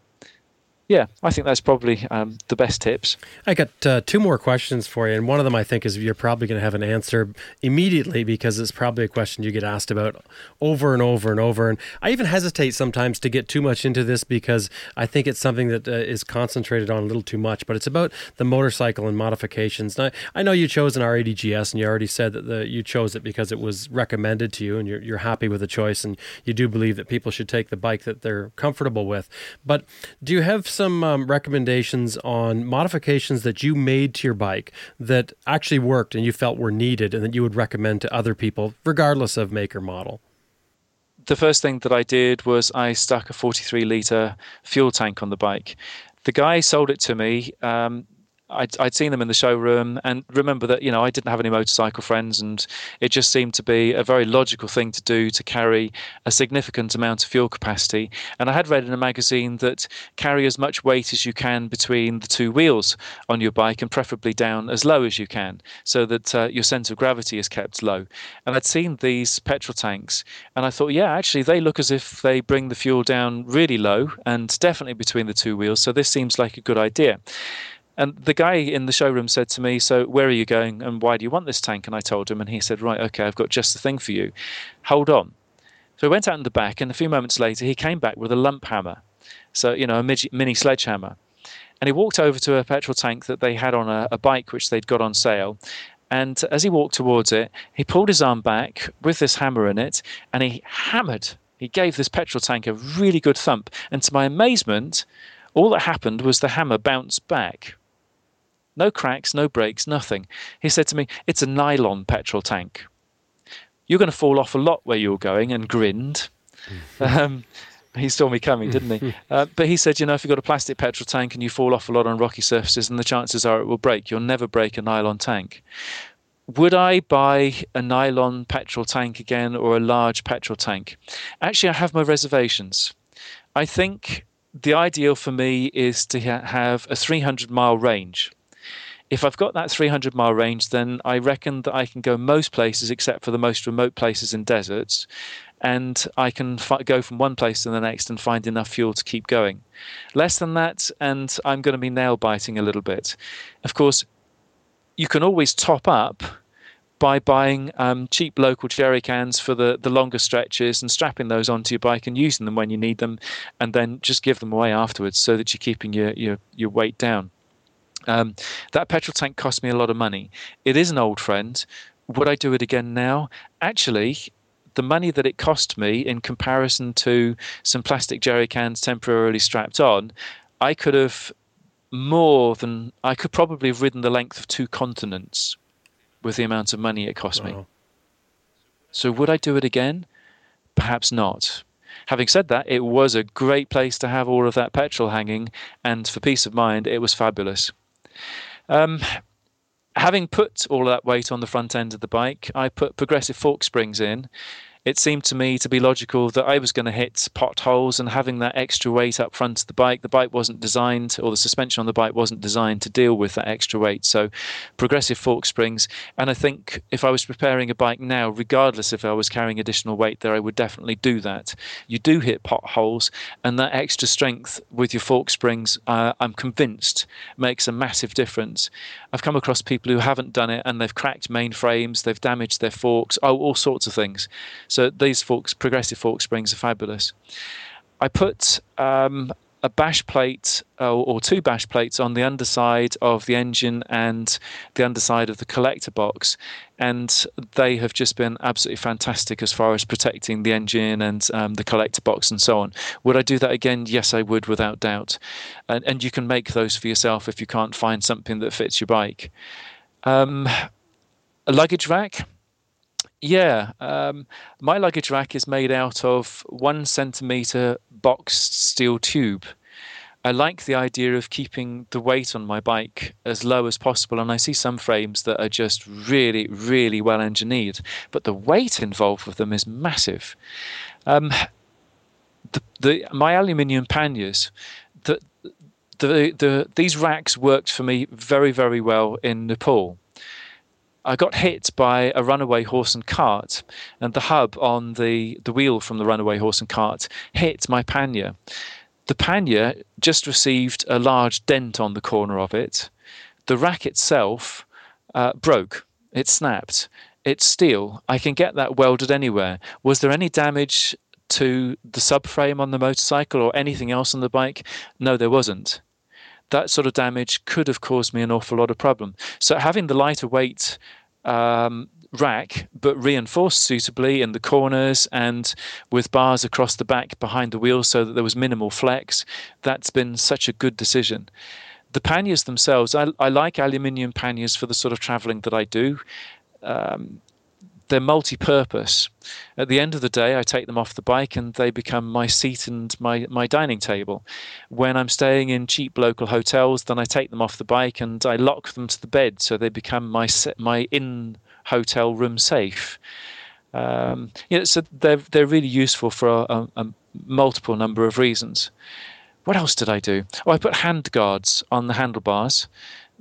yeah, I think that's probably um, the best tips. I got uh, two more questions for you, and one of them I think is you're probably going to have an answer immediately because it's probably a question you get asked about over and over and over. And I even hesitate sometimes to get too much into this because I think it's something that uh, is concentrated on a little too much. But it's about the motorcycle and modifications. Now, I know you chose an R80 and you already said that the, you chose it because it was recommended to you, and you're, you're happy with the choice, and you do believe that people should take the bike that they're comfortable with. But do you have some um, recommendations on modifications that you made to your bike that actually worked and you felt were needed and that you would recommend to other people, regardless of maker model? The first thing that I did was I stuck a 43 litre fuel tank on the bike. The guy sold it to me. Um, I'd, I'd seen them in the showroom and remember that you know I didn't have any motorcycle friends and it just seemed to be a very logical thing to do to carry a significant amount of fuel capacity. And I had read in a magazine that carry as much weight as you can between the two wheels on your bike and preferably down as low as you can so that uh, your center of gravity is kept low. And I'd seen these petrol tanks and I thought yeah actually they look as if they bring the fuel down really low and definitely between the two wheels so this seems like a good idea and the guy in the showroom said to me, So, where are you going and why do you want this tank? And I told him, and he said, Right, okay, I've got just the thing for you. Hold on. So, he went out in the back, and a few moments later, he came back with a lump hammer. So, you know, a mini sledgehammer. And he walked over to a petrol tank that they had on a, a bike, which they'd got on sale. And as he walked towards it, he pulled his arm back with this hammer in it, and he hammered. He gave this petrol tank a really good thump. And to my amazement, all that happened was the hammer bounced back no cracks, no breaks, nothing. He said to me, It's a nylon petrol tank. You're going to fall off a lot where you're going, and grinned. um, he saw me coming, didn't he? Uh, but he said, you know, if you've got a plastic petrol tank and you fall off a lot on rocky surfaces, and the chances are it will break, you'll never break a nylon tank. Would I buy a nylon petrol tank again or a large petrol tank? Actually, I have my reservations. I think the ideal for me is to ha- have a 300 mile range if I've got that 300 mile range, then I reckon that I can go most places except for the most remote places in deserts. and I can go from one place to the next and find enough fuel to keep going. Less than that, and I'm going to be nail biting a little bit. Of course, you can always top up by buying um, cheap local jerry cans for the, the longer stretches and strapping those onto your bike and using them when you need them, and then just give them away afterwards so that you're keeping your, your, your weight down. Um, that petrol tank cost me a lot of money. It is an old friend. Would I do it again now? Actually, the money that it cost me in comparison to some plastic jerry cans temporarily strapped on, I could have more than I could probably have ridden the length of two continents with the amount of money it cost me. So would I do it again? Perhaps not. Having said that, it was a great place to have all of that petrol hanging, and for peace of mind, it was fabulous. Um, having put all that weight on the front end of the bike, I put progressive fork springs in it seemed to me to be logical that I was going to hit potholes and having that extra weight up front of the bike. The bike wasn't designed, or the suspension on the bike wasn't designed to deal with that extra weight. So, progressive fork springs. And I think if I was preparing a bike now, regardless if I was carrying additional weight there, I would definitely do that. You do hit potholes, and that extra strength with your fork springs, uh, I'm convinced, makes a massive difference. I've come across people who haven't done it and they've cracked mainframes, they've damaged their forks, oh, all sorts of things. So these forks, progressive fork springs, are fabulous. I put um, a bash plate uh, or two bash plates on the underside of the engine and the underside of the collector box, and they have just been absolutely fantastic as far as protecting the engine and um, the collector box and so on. Would I do that again? Yes, I would, without doubt. And, and you can make those for yourself if you can't find something that fits your bike. Um, a luggage rack yeah, um, my luggage rack is made out of one centimeter boxed steel tube. I like the idea of keeping the weight on my bike as low as possible, and I see some frames that are just really, really well engineered, but the weight involved with them is massive. Um, the, the, my aluminium panniers, the, the, the, these racks worked for me very, very well in Nepal I got hit by a runaway horse and cart, and the hub on the, the wheel from the runaway horse and cart hit my pannier. The pannier just received a large dent on the corner of it. The rack itself uh, broke, it snapped. It's steel. I can get that welded anywhere. Was there any damage to the subframe on the motorcycle or anything else on the bike? No, there wasn't that sort of damage could have caused me an awful lot of problem. So having the lighter weight um, rack, but reinforced suitably in the corners and with bars across the back behind the wheel so that there was minimal flex, that's been such a good decision. The panniers themselves, I, I like aluminium panniers for the sort of traveling that I do. Um, they're multi-purpose. At the end of the day, I take them off the bike and they become my seat and my, my dining table. When I'm staying in cheap local hotels, then I take them off the bike and I lock them to the bed so they become my my in hotel room safe. Um, you know, so they're they're really useful for a, a, a multiple number of reasons. What else did I do? Oh, I put hand guards on the handlebars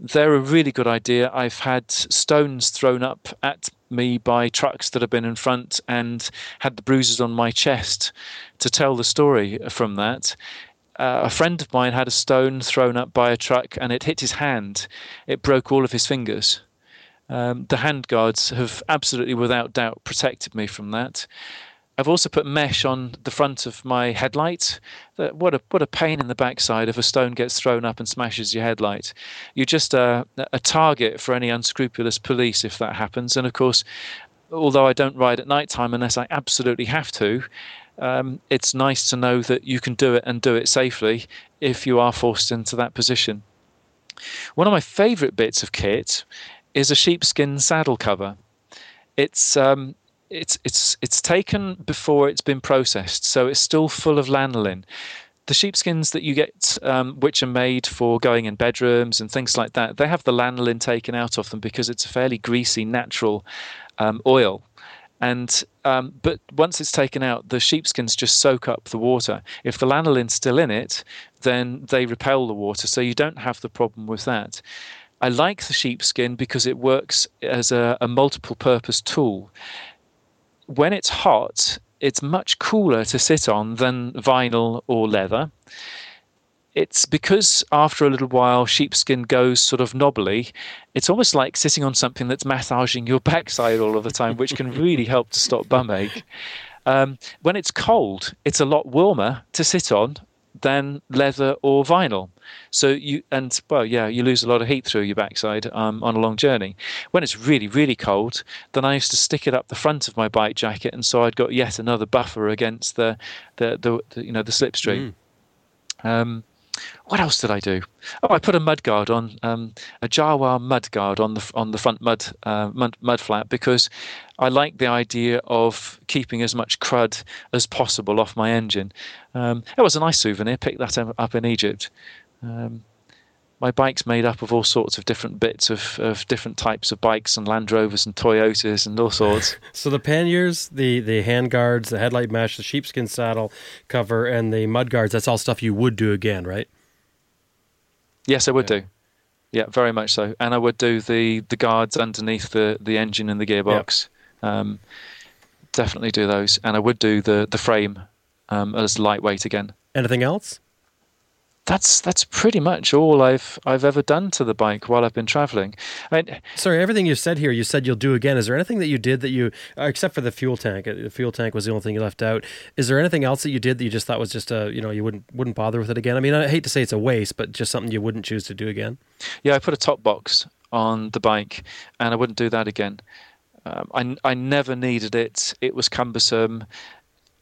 they're a really good idea. I've had stones thrown up at me by trucks that have been in front and had the bruises on my chest to tell the story from that. Uh, a friend of mine had a stone thrown up by a truck and it hit his hand. It broke all of his fingers. Um, the hand guards have absolutely, without doubt, protected me from that. I've also put mesh on the front of my headlight. What a what a pain in the backside if a stone gets thrown up and smashes your headlight. You're just a, a target for any unscrupulous police if that happens. And of course, although I don't ride at night time unless I absolutely have to, um, it's nice to know that you can do it and do it safely if you are forced into that position. One of my favourite bits of kit is a sheepskin saddle cover. It's um, it's it's it's taken before it's been processed, so it's still full of lanolin. The sheepskins that you get, um, which are made for going in bedrooms and things like that, they have the lanolin taken out of them because it's a fairly greasy, natural um, oil. And um, but once it's taken out, the sheepskins just soak up the water. If the lanolin's still in it, then they repel the water, so you don't have the problem with that. I like the sheepskin because it works as a, a multiple purpose tool when it's hot, it's much cooler to sit on than vinyl or leather. It's because after a little while sheepskin goes sort of knobbly. It's almost like sitting on something that's massaging your backside all of the time, which can really help to stop bum ache. Um, when it's cold, it's a lot warmer to sit on than leather or vinyl. So you and well, yeah, you lose a lot of heat through your backside um, on a long journey. When it's really, really cold, then I used to stick it up the front of my bike jacket, and so I'd got yet another buffer against the the, the, the you know the slipstream. Mm. Um, what else did I do? Oh, I put a mud guard on, um, a Jawa mud guard on the on the front mud, uh, mud mud flap because I like the idea of keeping as much crud as possible off my engine. Um, it was a nice souvenir. Picked that up in Egypt. Um, my bike's made up of all sorts of different bits of, of different types of bikes and Land Rovers and Toyotas and all sorts. so the panniers, the the hand guards, the headlight mesh, the sheepskin saddle cover, and the mud guards, that's all stuff you would do again, right? Yes, I would yeah. do. Yeah, very much so. And I would do the, the guards underneath the, the engine and the gearbox. Um, definitely do those. And I would do the, the frame um, as lightweight again. Anything else? That's that's pretty much all I've I've ever done to the bike while I've been traveling. I mean, sorry, everything you said here, you said you'll do again. Is there anything that you did that you, uh, except for the fuel tank? Uh, the fuel tank was the only thing you left out. Is there anything else that you did that you just thought was just a, you know, you wouldn't wouldn't bother with it again? I mean, I hate to say it's a waste, but just something you wouldn't choose to do again. Yeah, I put a top box on the bike, and I wouldn't do that again. Um, I I never needed it. It was cumbersome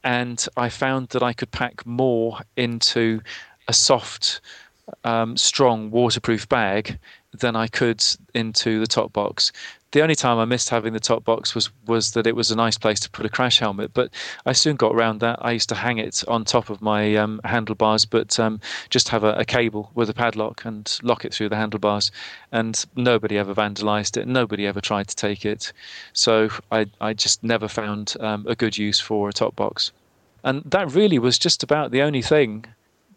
and I found that I could pack more into a soft, um, strong, waterproof bag than I could into the top box. The only time I missed having the top box was was that it was a nice place to put a crash helmet, but I soon got around that. I used to hang it on top of my um, handlebars, but um, just have a, a, cable with a padlock and lock it through the handlebars. And nobody ever vandalized it. Nobody ever tried to take it. So I I just never found um, a good use for a top box. And that really was just about the only thing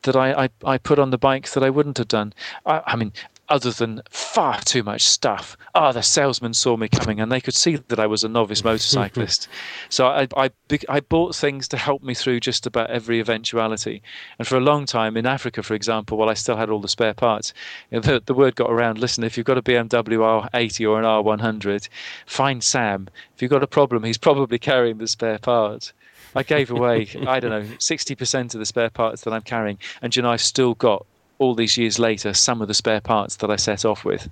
that I, I, I put on the bike that I wouldn't have done. I, I mean, other than far too much stuff. Ah, oh, the salesman saw me coming, and they could see that I was a novice motorcyclist. so I, I, I bought things to help me through just about every eventuality. And for a long time in Africa, for example, while I still had all the spare parts, the, the word got around. Listen, if you've got a BMW R80 or an R100, find Sam. If you've got a problem, he's probably carrying the spare parts. I gave away, I don't know, 60% of the spare parts that I'm carrying. And you know, I've still got, all these years later, some of the spare parts that I set off with.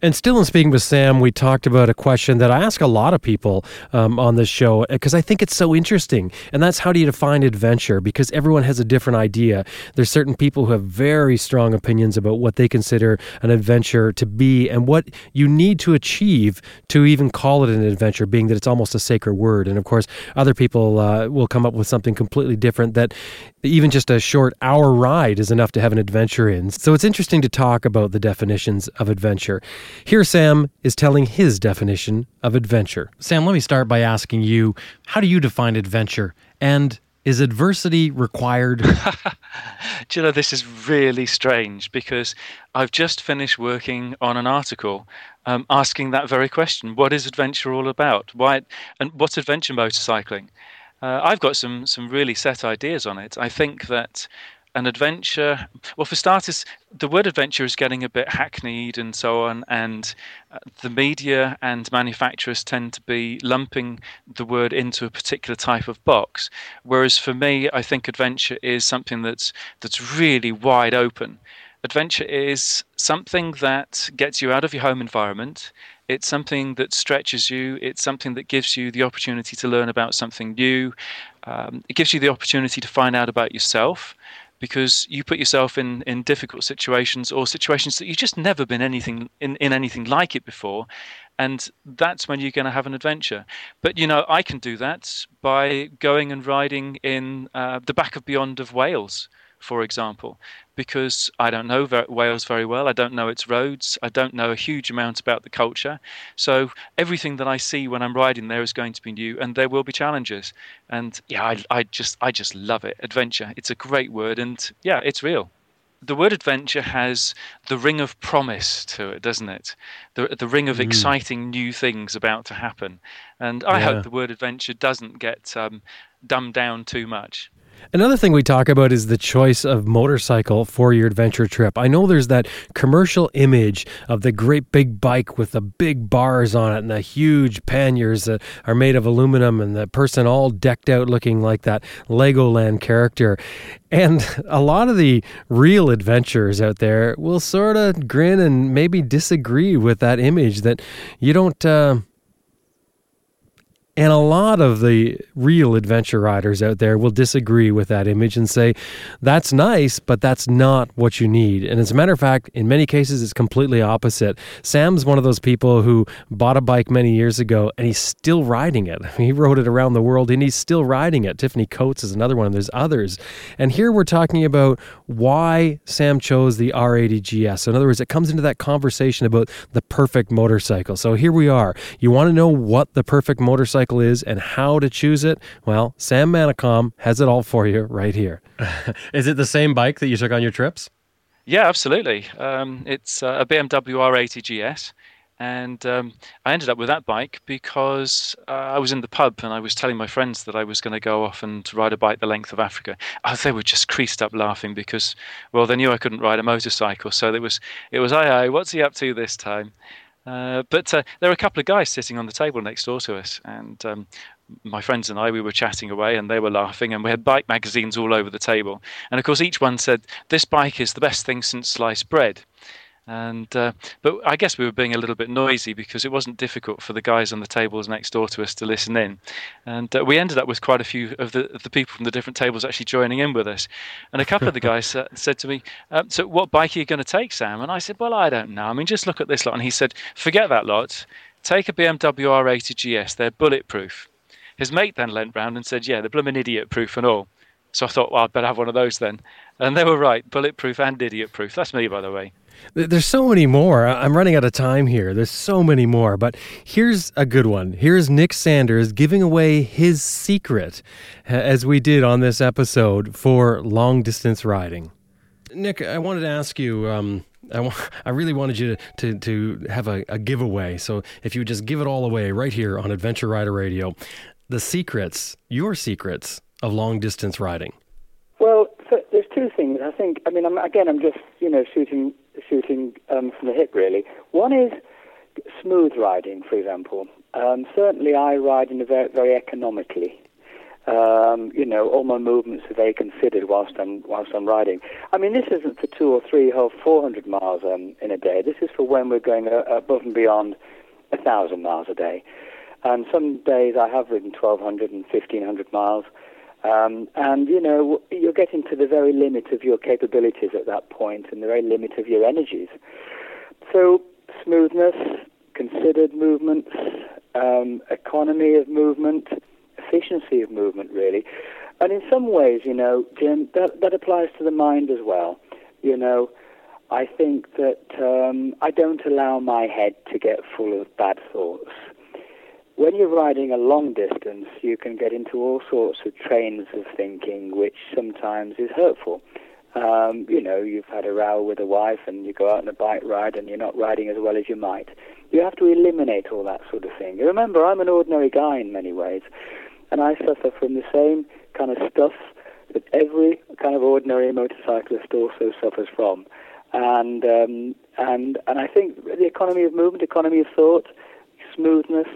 And still in speaking with Sam, we talked about a question that I ask a lot of people um, on this show because I think it's so interesting. And that's how do you define adventure? Because everyone has a different idea. There's certain people who have very strong opinions about what they consider an adventure to be and what you need to achieve to even call it an adventure, being that it's almost a sacred word. And of course, other people uh, will come up with something completely different that even just a short hour ride is enough to have an adventure in. So it's interesting to talk about the definitions of adventure. Here, Sam is telling his definition of adventure. Sam, let me start by asking you how do you define adventure? And is adversity required? do you know, this is really strange because I've just finished working on an article um, asking that very question What is adventure all about? Why, and what's adventure motorcycling? Uh, I've got some some really set ideas on it. I think that an adventure. Well, for starters, the word adventure is getting a bit hackneyed and so on, and uh, the media and manufacturers tend to be lumping the word into a particular type of box. Whereas for me, I think adventure is something that's that's really wide open. Adventure is something that gets you out of your home environment. It's something that stretches you. It's something that gives you the opportunity to learn about something new. Um, it gives you the opportunity to find out about yourself because you put yourself in, in difficult situations or situations that you've just never been anything in, in anything like it before and that's when you're going to have an adventure but you know i can do that by going and riding in uh, the back of beyond of wales for example, because I don't know Wales very well. I don't know its roads. I don't know a huge amount about the culture. So everything that I see when I'm riding there is going to be new, and there will be challenges. And yeah, I, I just I just love it. Adventure. It's a great word, and yeah, it's real the word adventure has the ring of promise to it, doesn't it? The the ring of mm. exciting new things about to happen. And I yeah. hope the word adventure doesn't get um, dumbed down too much. Another thing we talk about is the choice of motorcycle for your adventure trip. I know there's that commercial image of the great big bike with the big bars on it and the huge panniers that are made of aluminum and the person all decked out looking like that Legoland character. And a lot of the real adventurers out there will sort of grin and maybe disagree with that image that you don't. Uh, and a lot of the real adventure riders out there will disagree with that image and say, that's nice, but that's not what you need. And as a matter of fact, in many cases, it's completely opposite. Sam's one of those people who bought a bike many years ago and he's still riding it. He rode it around the world and he's still riding it. Tiffany Coates is another one. There's others. And here we're talking about why Sam chose the R80GS. So in other words, it comes into that conversation about the perfect motorcycle. So here we are. You want to know what the perfect motorcycle motorcycle is and how to choose it, well, Sam Manicom has it all for you right here. is it the same bike that you took on your trips? Yeah, absolutely. Um, it's uh, a BMW R80 GS. And um, I ended up with that bike because uh, I was in the pub and I was telling my friends that I was going to go off and ride a bike the length of Africa. Oh, they were just creased up laughing because, well, they knew I couldn't ride a motorcycle. So it was, it was, aye, aye, what's he up to this time? Uh, but uh, there were a couple of guys sitting on the table next door to us, and um, my friends and I, we were chatting away, and they were laughing, and we had bike magazines all over the table. And of course, each one said, "This bike is the best thing since sliced bread." And uh, but I guess we were being a little bit noisy because it wasn't difficult for the guys on the tables next door to us to listen in, and uh, we ended up with quite a few of the of the people from the different tables actually joining in with us. And a couple of the guys uh, said to me, um, "So what bike are you going to take, Sam?" And I said, "Well, I don't know. I mean, just look at this lot." And he said, "Forget that lot. Take a BMW R80 GS. They're bulletproof." His mate then leant round and said, "Yeah, they're blooming idiot proof and all." So I thought, well, I'd better have one of those then. And they were right, bulletproof and idiot proof. That's me, by the way. There's so many more. I'm running out of time here. There's so many more, but here's a good one. Here's Nick Sanders giving away his secret, as we did on this episode for long distance riding. Nick, I wanted to ask you. Um, I, I really wanted you to, to, to have a, a giveaway. So if you would just give it all away right here on Adventure Rider Radio, the secrets, your secrets of long distance riding. Well, so there's two things. I think. I mean, I'm, again, I'm just you know shooting shooting um, from the hip, really. One is smooth riding, for example. Um, certainly, I ride in a very, very economically. Um, you know, all my movements are very considered whilst I'm whilst I'm riding. I mean, this isn't for two or three or four hundred miles um, in a day. This is for when we're going uh, above and beyond a thousand miles a day. And some days I have ridden 1,200 and 1,500 miles. Um, and, you know, you're getting to the very limit of your capabilities at that point and the very limit of your energies. So, smoothness, considered movements, um, economy of movement, efficiency of movement, really. And in some ways, you know, Jim, that, that applies to the mind as well. You know, I think that um, I don't allow my head to get full of bad thoughts when you're riding a long distance, you can get into all sorts of trains of thinking, which sometimes is hurtful. Um, you know, you've had a row with a wife and you go out on a bike ride and you're not riding as well as you might. You have to eliminate all that sort of thing. Remember, I'm an ordinary guy in many ways, and I suffer from the same kind of stuff that every kind of ordinary motorcyclist also suffers from. And um, and and I think the economy of movement, economy of thought, smoothness,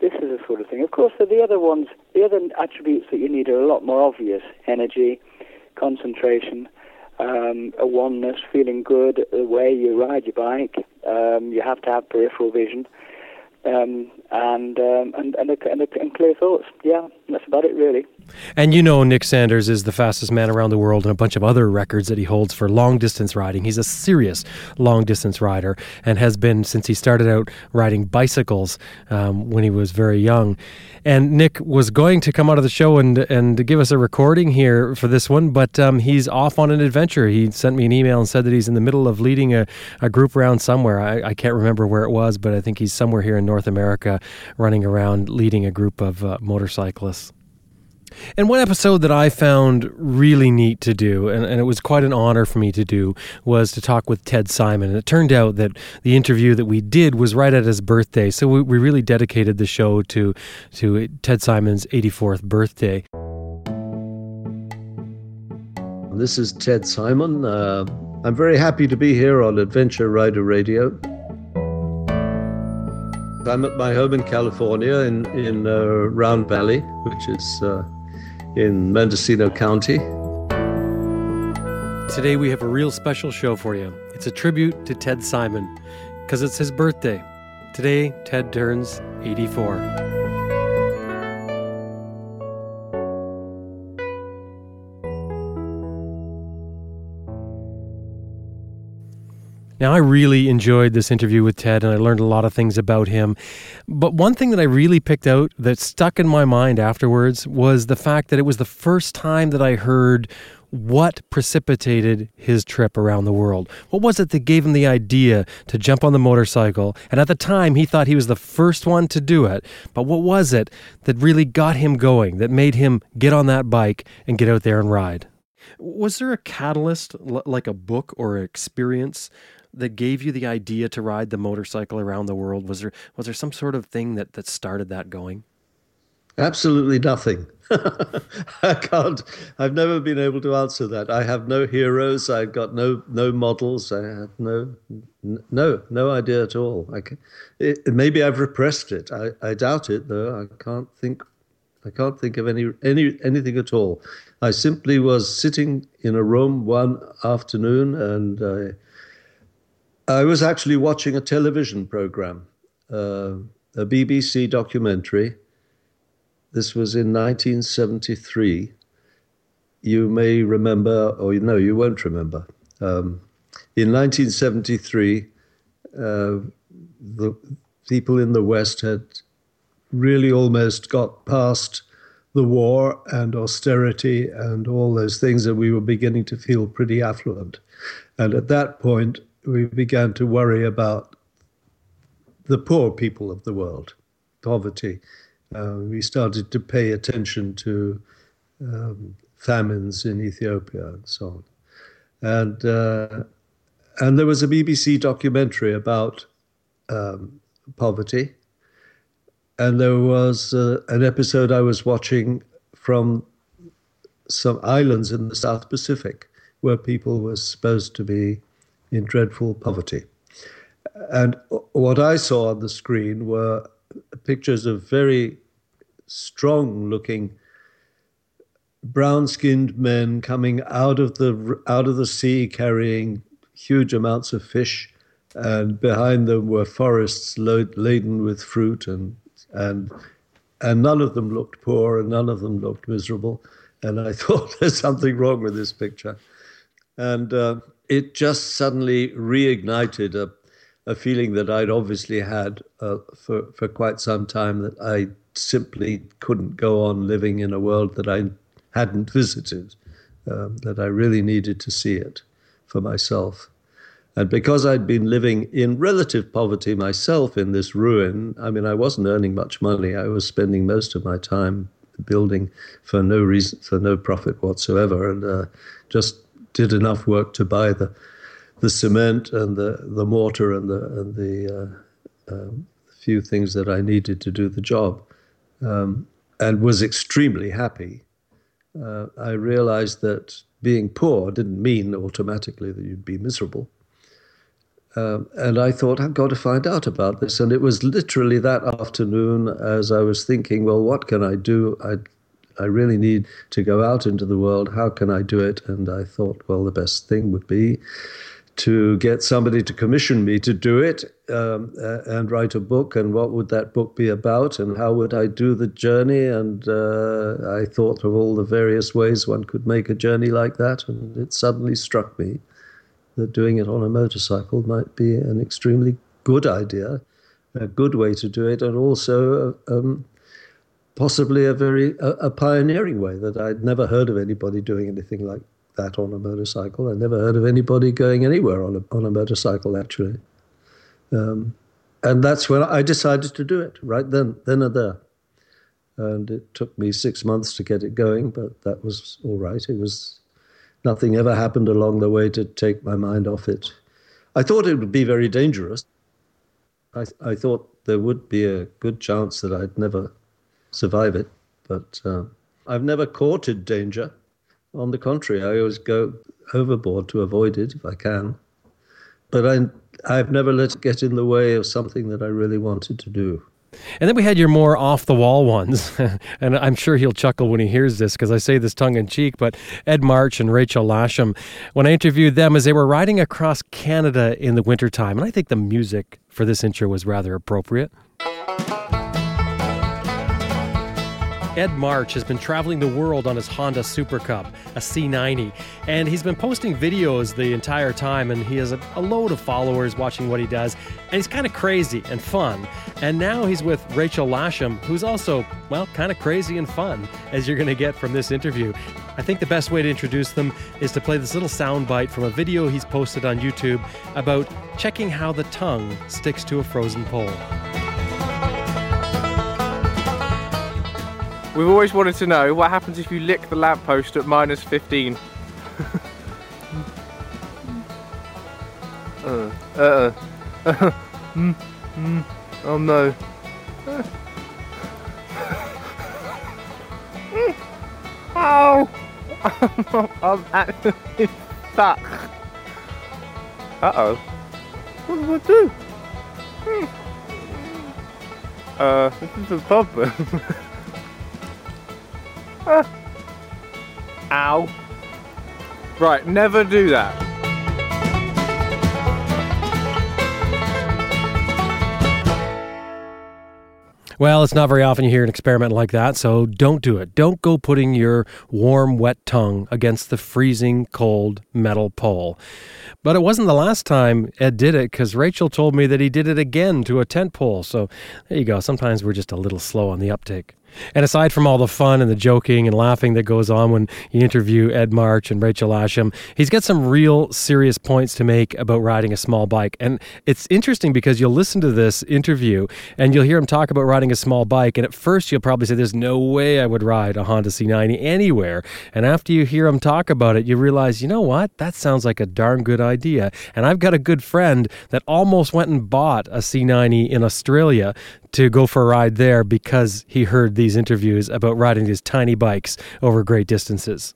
this is the sort of thing. Of course, the other ones, the other attributes that you need are a lot more obvious: energy, concentration, um, a oneness, feeling good the way you ride your bike. Um, you have to have peripheral vision um, and, um, and, and, and, and clear thoughts. Yeah, that's about it, really. And you know, Nick Sanders is the fastest man around the world and a bunch of other records that he holds for long distance riding. He's a serious long distance rider and has been since he started out riding bicycles um, when he was very young. And Nick was going to come out of the show and and give us a recording here for this one, but um, he's off on an adventure. He sent me an email and said that he's in the middle of leading a, a group around somewhere. I, I can't remember where it was, but I think he's somewhere here in North America running around leading a group of uh, motorcyclists. And one episode that I found really neat to do, and, and, it was quite an honor for me to do, was to talk with Ted Simon. And it turned out that the interview that we did was right at his birthday. So we, we really dedicated the show to, to Ted Simon's 84th birthday. This is Ted Simon. Uh, I'm very happy to be here on Adventure Rider Radio. I'm at my home in California in, in uh, Round Valley, which is uh, in Mendocino County. Today we have a real special show for you. It's a tribute to Ted Simon because it's his birthday. Today, Ted turns 84. Now, I really enjoyed this interview with Ted and I learned a lot of things about him. But one thing that I really picked out that stuck in my mind afterwards was the fact that it was the first time that I heard what precipitated his trip around the world. What was it that gave him the idea to jump on the motorcycle? And at the time, he thought he was the first one to do it. But what was it that really got him going, that made him get on that bike and get out there and ride? Was there a catalyst, like a book or experience, that gave you the idea to ride the motorcycle around the world? Was there was there some sort of thing that that started that going? Absolutely nothing. I can't. I've never been able to answer that. I have no heroes. I've got no no models. I have no no no idea at all. I can, it, maybe I've repressed it. I, I doubt it though. I can't think. I can't think of any any anything at all. I simply was sitting in a room one afternoon and I I was actually watching a television program, uh, a BBC documentary. This was in 1973. You may remember, or no, you won't remember. Um, in 1973, uh, the people in the West had really almost got past the war and austerity and all those things, and we were beginning to feel pretty affluent. And at that point, we began to worry about the poor people of the world, poverty. Uh, we started to pay attention to um, famines in Ethiopia and so on. And, uh, and there was a BBC documentary about um, poverty. And there was uh, an episode I was watching from some islands in the South Pacific where people were supposed to be in dreadful poverty. And what I saw on the screen were pictures of very strong looking brown skinned men coming out of the out of the sea carrying huge amounts of fish and behind them were forests load, laden with fruit and and and none of them looked poor and none of them looked miserable and I thought there's something wrong with this picture and uh, it just suddenly reignited a, a feeling that I'd obviously had uh, for, for quite some time that I simply couldn't go on living in a world that I hadn't visited, um, that I really needed to see it for myself. And because I'd been living in relative poverty myself in this ruin, I mean, I wasn't earning much money. I was spending most of my time building for no reason, for no profit whatsoever, and uh, just did enough work to buy the the cement and the, the mortar and the and the uh, uh, few things that I needed to do the job, um, and was extremely happy. Uh, I realized that being poor didn't mean automatically that you'd be miserable. Um, and I thought, I've got to find out about this. And it was literally that afternoon as I was thinking, well, what can I do? I I really need to go out into the world. How can I do it? And I thought, well, the best thing would be to get somebody to commission me to do it um, uh, and write a book. And what would that book be about? And how would I do the journey? And uh, I thought of all the various ways one could make a journey like that. And it suddenly struck me that doing it on a motorcycle might be an extremely good idea, a good way to do it, and also um, possibly a very a, a, pioneering way that I'd never heard of anybody doing anything like that on a motorcycle. I never heard of anybody going anywhere on a on a motorcycle actually. Um, and that's when I decided to do it right then, then and there. And it took me six months to get it going, but that was all right. It was nothing ever happened along the way to take my mind off it. I thought it would be very dangerous. I, I thought there would be a good chance that I'd never survive it. But uh, I've never courted danger. On the contrary, I always go overboard to avoid it if I can. But I, I've never let it get in the way of something that I really wanted to do. And then we had your more off the wall ones. and I'm sure he'll chuckle when he hears this because I say this tongue in cheek. But Ed March and Rachel Lasham, when I interviewed them as they were riding across Canada in the wintertime, and I think the music for this intro was rather appropriate. Ed March has been traveling the world on his Honda Super Cub, a C90, and he's been posting videos the entire time, and he has a, a load of followers watching what he does, and he's kind of crazy and fun. And now he's with Rachel Lasham, who's also, well, kind of crazy and fun, as you're going to get from this interview. I think the best way to introduce them is to play this little soundbite from a video he's posted on YouTube about checking how the tongue sticks to a frozen pole. We've always wanted to know what happens if you lick the lamppost at minus 15. uh, uh, uh, mm, mm, oh no. oh! I'm actually stuck. Uh oh. What did I do? Hmm. Uh, this is a problem. Ow. Right, never do that. Well, it's not very often you hear an experiment like that, so don't do it. Don't go putting your warm, wet tongue against the freezing cold metal pole. But it wasn't the last time Ed did it because Rachel told me that he did it again to a tent pole. So there you go. Sometimes we're just a little slow on the uptake. And aside from all the fun and the joking and laughing that goes on when you interview Ed March and Rachel Asham, he's got some real serious points to make about riding a small bike. And it's interesting because you'll listen to this interview and you'll hear him talk about riding a small bike. And at first, you'll probably say, There's no way I would ride a Honda C90 anywhere. And after you hear him talk about it, you realize, you know what? That sounds like a darn good idea. And I've got a good friend that almost went and bought a C90 in Australia to go for a ride there because he heard these interviews about riding these tiny bikes over great distances.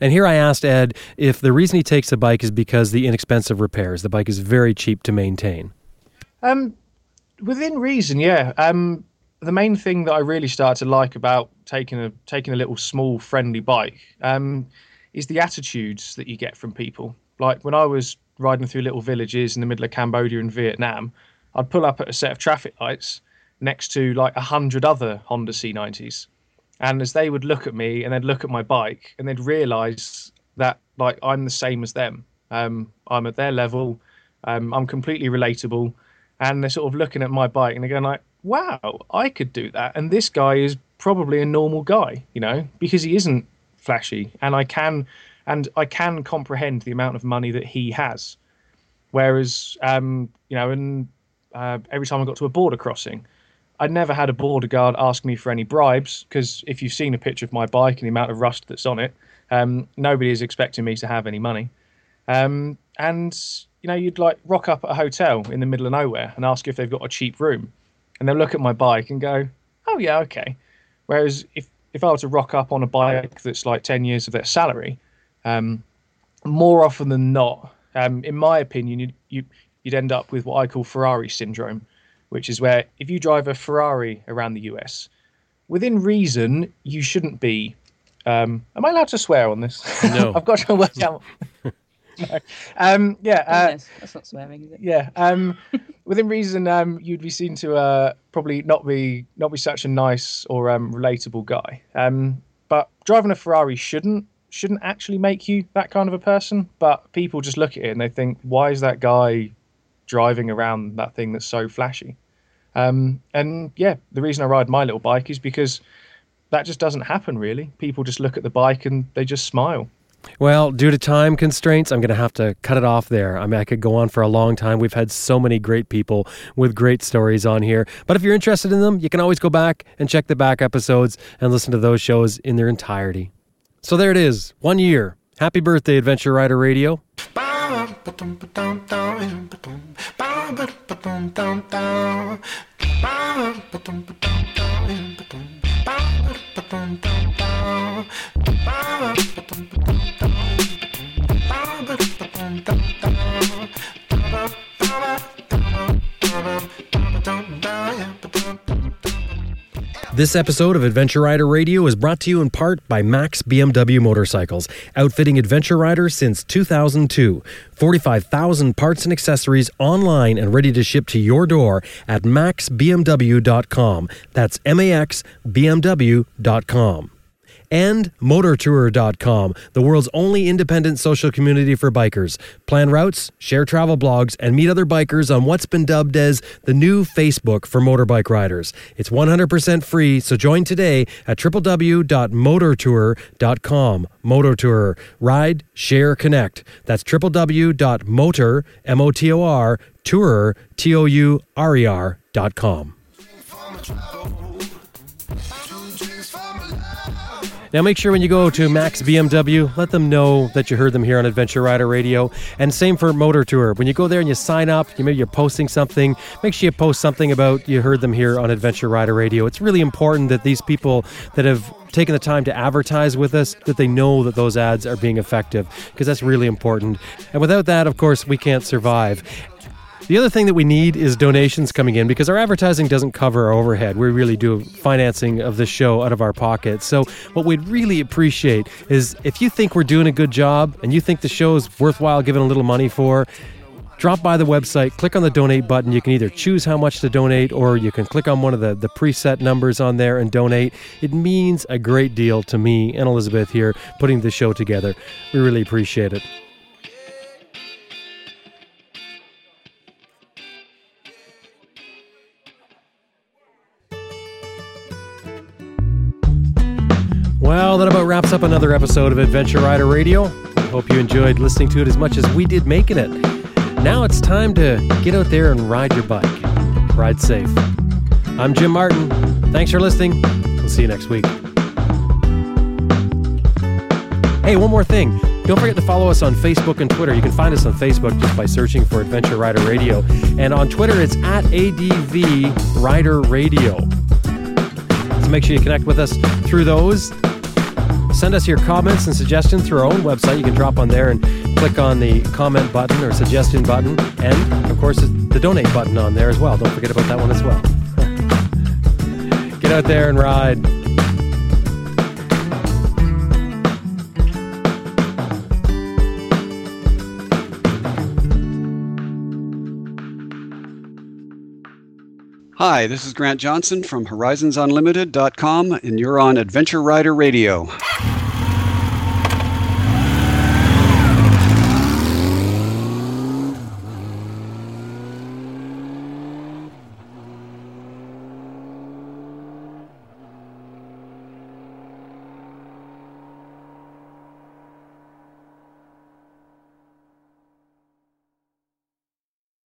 And here I asked Ed if the reason he takes a bike is because the inexpensive repairs. The bike is very cheap to maintain. Um, within reason, yeah. Um, the main thing that I really started to like about taking a taking a little small friendly bike um, is the attitudes that you get from people. Like when I was riding through little villages in the middle of Cambodia and Vietnam, I'd pull up at a set of traffic lights next to like a hundred other Honda C90s. And as they would look at me and they'd look at my bike and they'd realize that like I'm the same as them. Um, I'm at their level. Um, I'm completely relatable. And they're sort of looking at my bike and they're going like, wow, I could do that. And this guy is probably a normal guy, you know, because he isn't flashy. And I can, and I can comprehend the amount of money that he has. Whereas, um, you know, and uh, every time I got to a border crossing, I never had a border guard ask me for any bribes because if you've seen a picture of my bike and the amount of rust that's on it, um, nobody is expecting me to have any money. Um, and you know, you'd like rock up at a hotel in the middle of nowhere and ask if they've got a cheap room, and they'll look at my bike and go, "Oh yeah, okay." Whereas if if I were to rock up on a bike that's like ten years of their salary, um, more often than not, um, in my opinion, you'd, you, you'd end up with what I call Ferrari syndrome, which is where if you drive a Ferrari around the US, within reason, you shouldn't be. Um, am I allowed to swear on this? No. I've got to work out. no. Um, yeah. Uh, Goodness, that's not swearing, is it? yeah. Um, within reason, um, you'd be seen to uh, probably not be not be such a nice or um, relatable guy. Um, but driving a Ferrari shouldn't shouldn't actually make you that kind of a person. But people just look at it and they think, why is that guy driving around that thing that's so flashy? Um, and yeah, the reason I ride my little bike is because that just doesn't happen really. People just look at the bike and they just smile. Well, due to time constraints, I'm going to have to cut it off there. I mean, I could go on for a long time. We've had so many great people with great stories on here. But if you're interested in them, you can always go back and check the back episodes and listen to those shows in their entirety. So there it is, one year. Happy birthday, Adventure Rider Radio. Ba-dum-ba-dum-ba-dum-dum. This episode of Adventure Rider Radio is brought to you in part by Max BMW Motorcycles, outfitting adventure riders since 2002. 45,000 parts and accessories online and ready to ship to your door at maxbmw.com. That's M A X BMW.com and motortourer.com, the world's only independent social community for bikers. Plan routes, share travel blogs, and meet other bikers on what's been dubbed as the new Facebook for motorbike riders. It's 100% free, so join today at www.motortourer.com. Motortourer. Ride, share, connect. That's www.motor, M-O-T-O-R, tourer, T-O-U-R-E-R dot com. Now, make sure when you go to Max BMW, let them know that you heard them here on Adventure Rider Radio. And same for Motortourer. When you go there and you sign up, you maybe you're posting something, make sure you post something about you heard them here on Adventure Rider Radio. It's really important that these people that have taken the time to advertise with us that they know that those ads are being effective because that's really important. And without that, of course, we can't survive. The other thing that we need is donations coming in because our advertising doesn't cover our overhead. We really do financing of the show out of our pockets. So, what we'd really appreciate is if you think we're doing a good job and you think the show is worthwhile giving a little money for, drop by the website, click on the donate button. You can either choose how much to donate or you can click on one of the, the preset numbers on there and donate. It means a great deal to me and Elizabeth here putting the show together. We really appreciate it. Well, that about wraps up another episode of Adventure Rider Radio. I hope you enjoyed listening to it as much as we did making it. Now it's time to get out there and ride your bike. Ride safe. I'm Jim Martin. Thanks for listening. We'll see you next week. Hey, one more thing. Don't forget to follow us on Facebook and Twitter. You can find us on Facebook just by searching for Adventure Rider Radio. And on Twitter, it's at ADV Rider Radio. So make sure you connect with us through those. Send us your comments and suggestions through our own website. You can drop on there and click on the comment button or suggestion button. And, of course, the donate button on there as well. Don't forget about that one as well. Get out there and ride. Hi, this is Grant Johnson from HorizonsUnlimited.com, and you're on Adventure Rider Radio.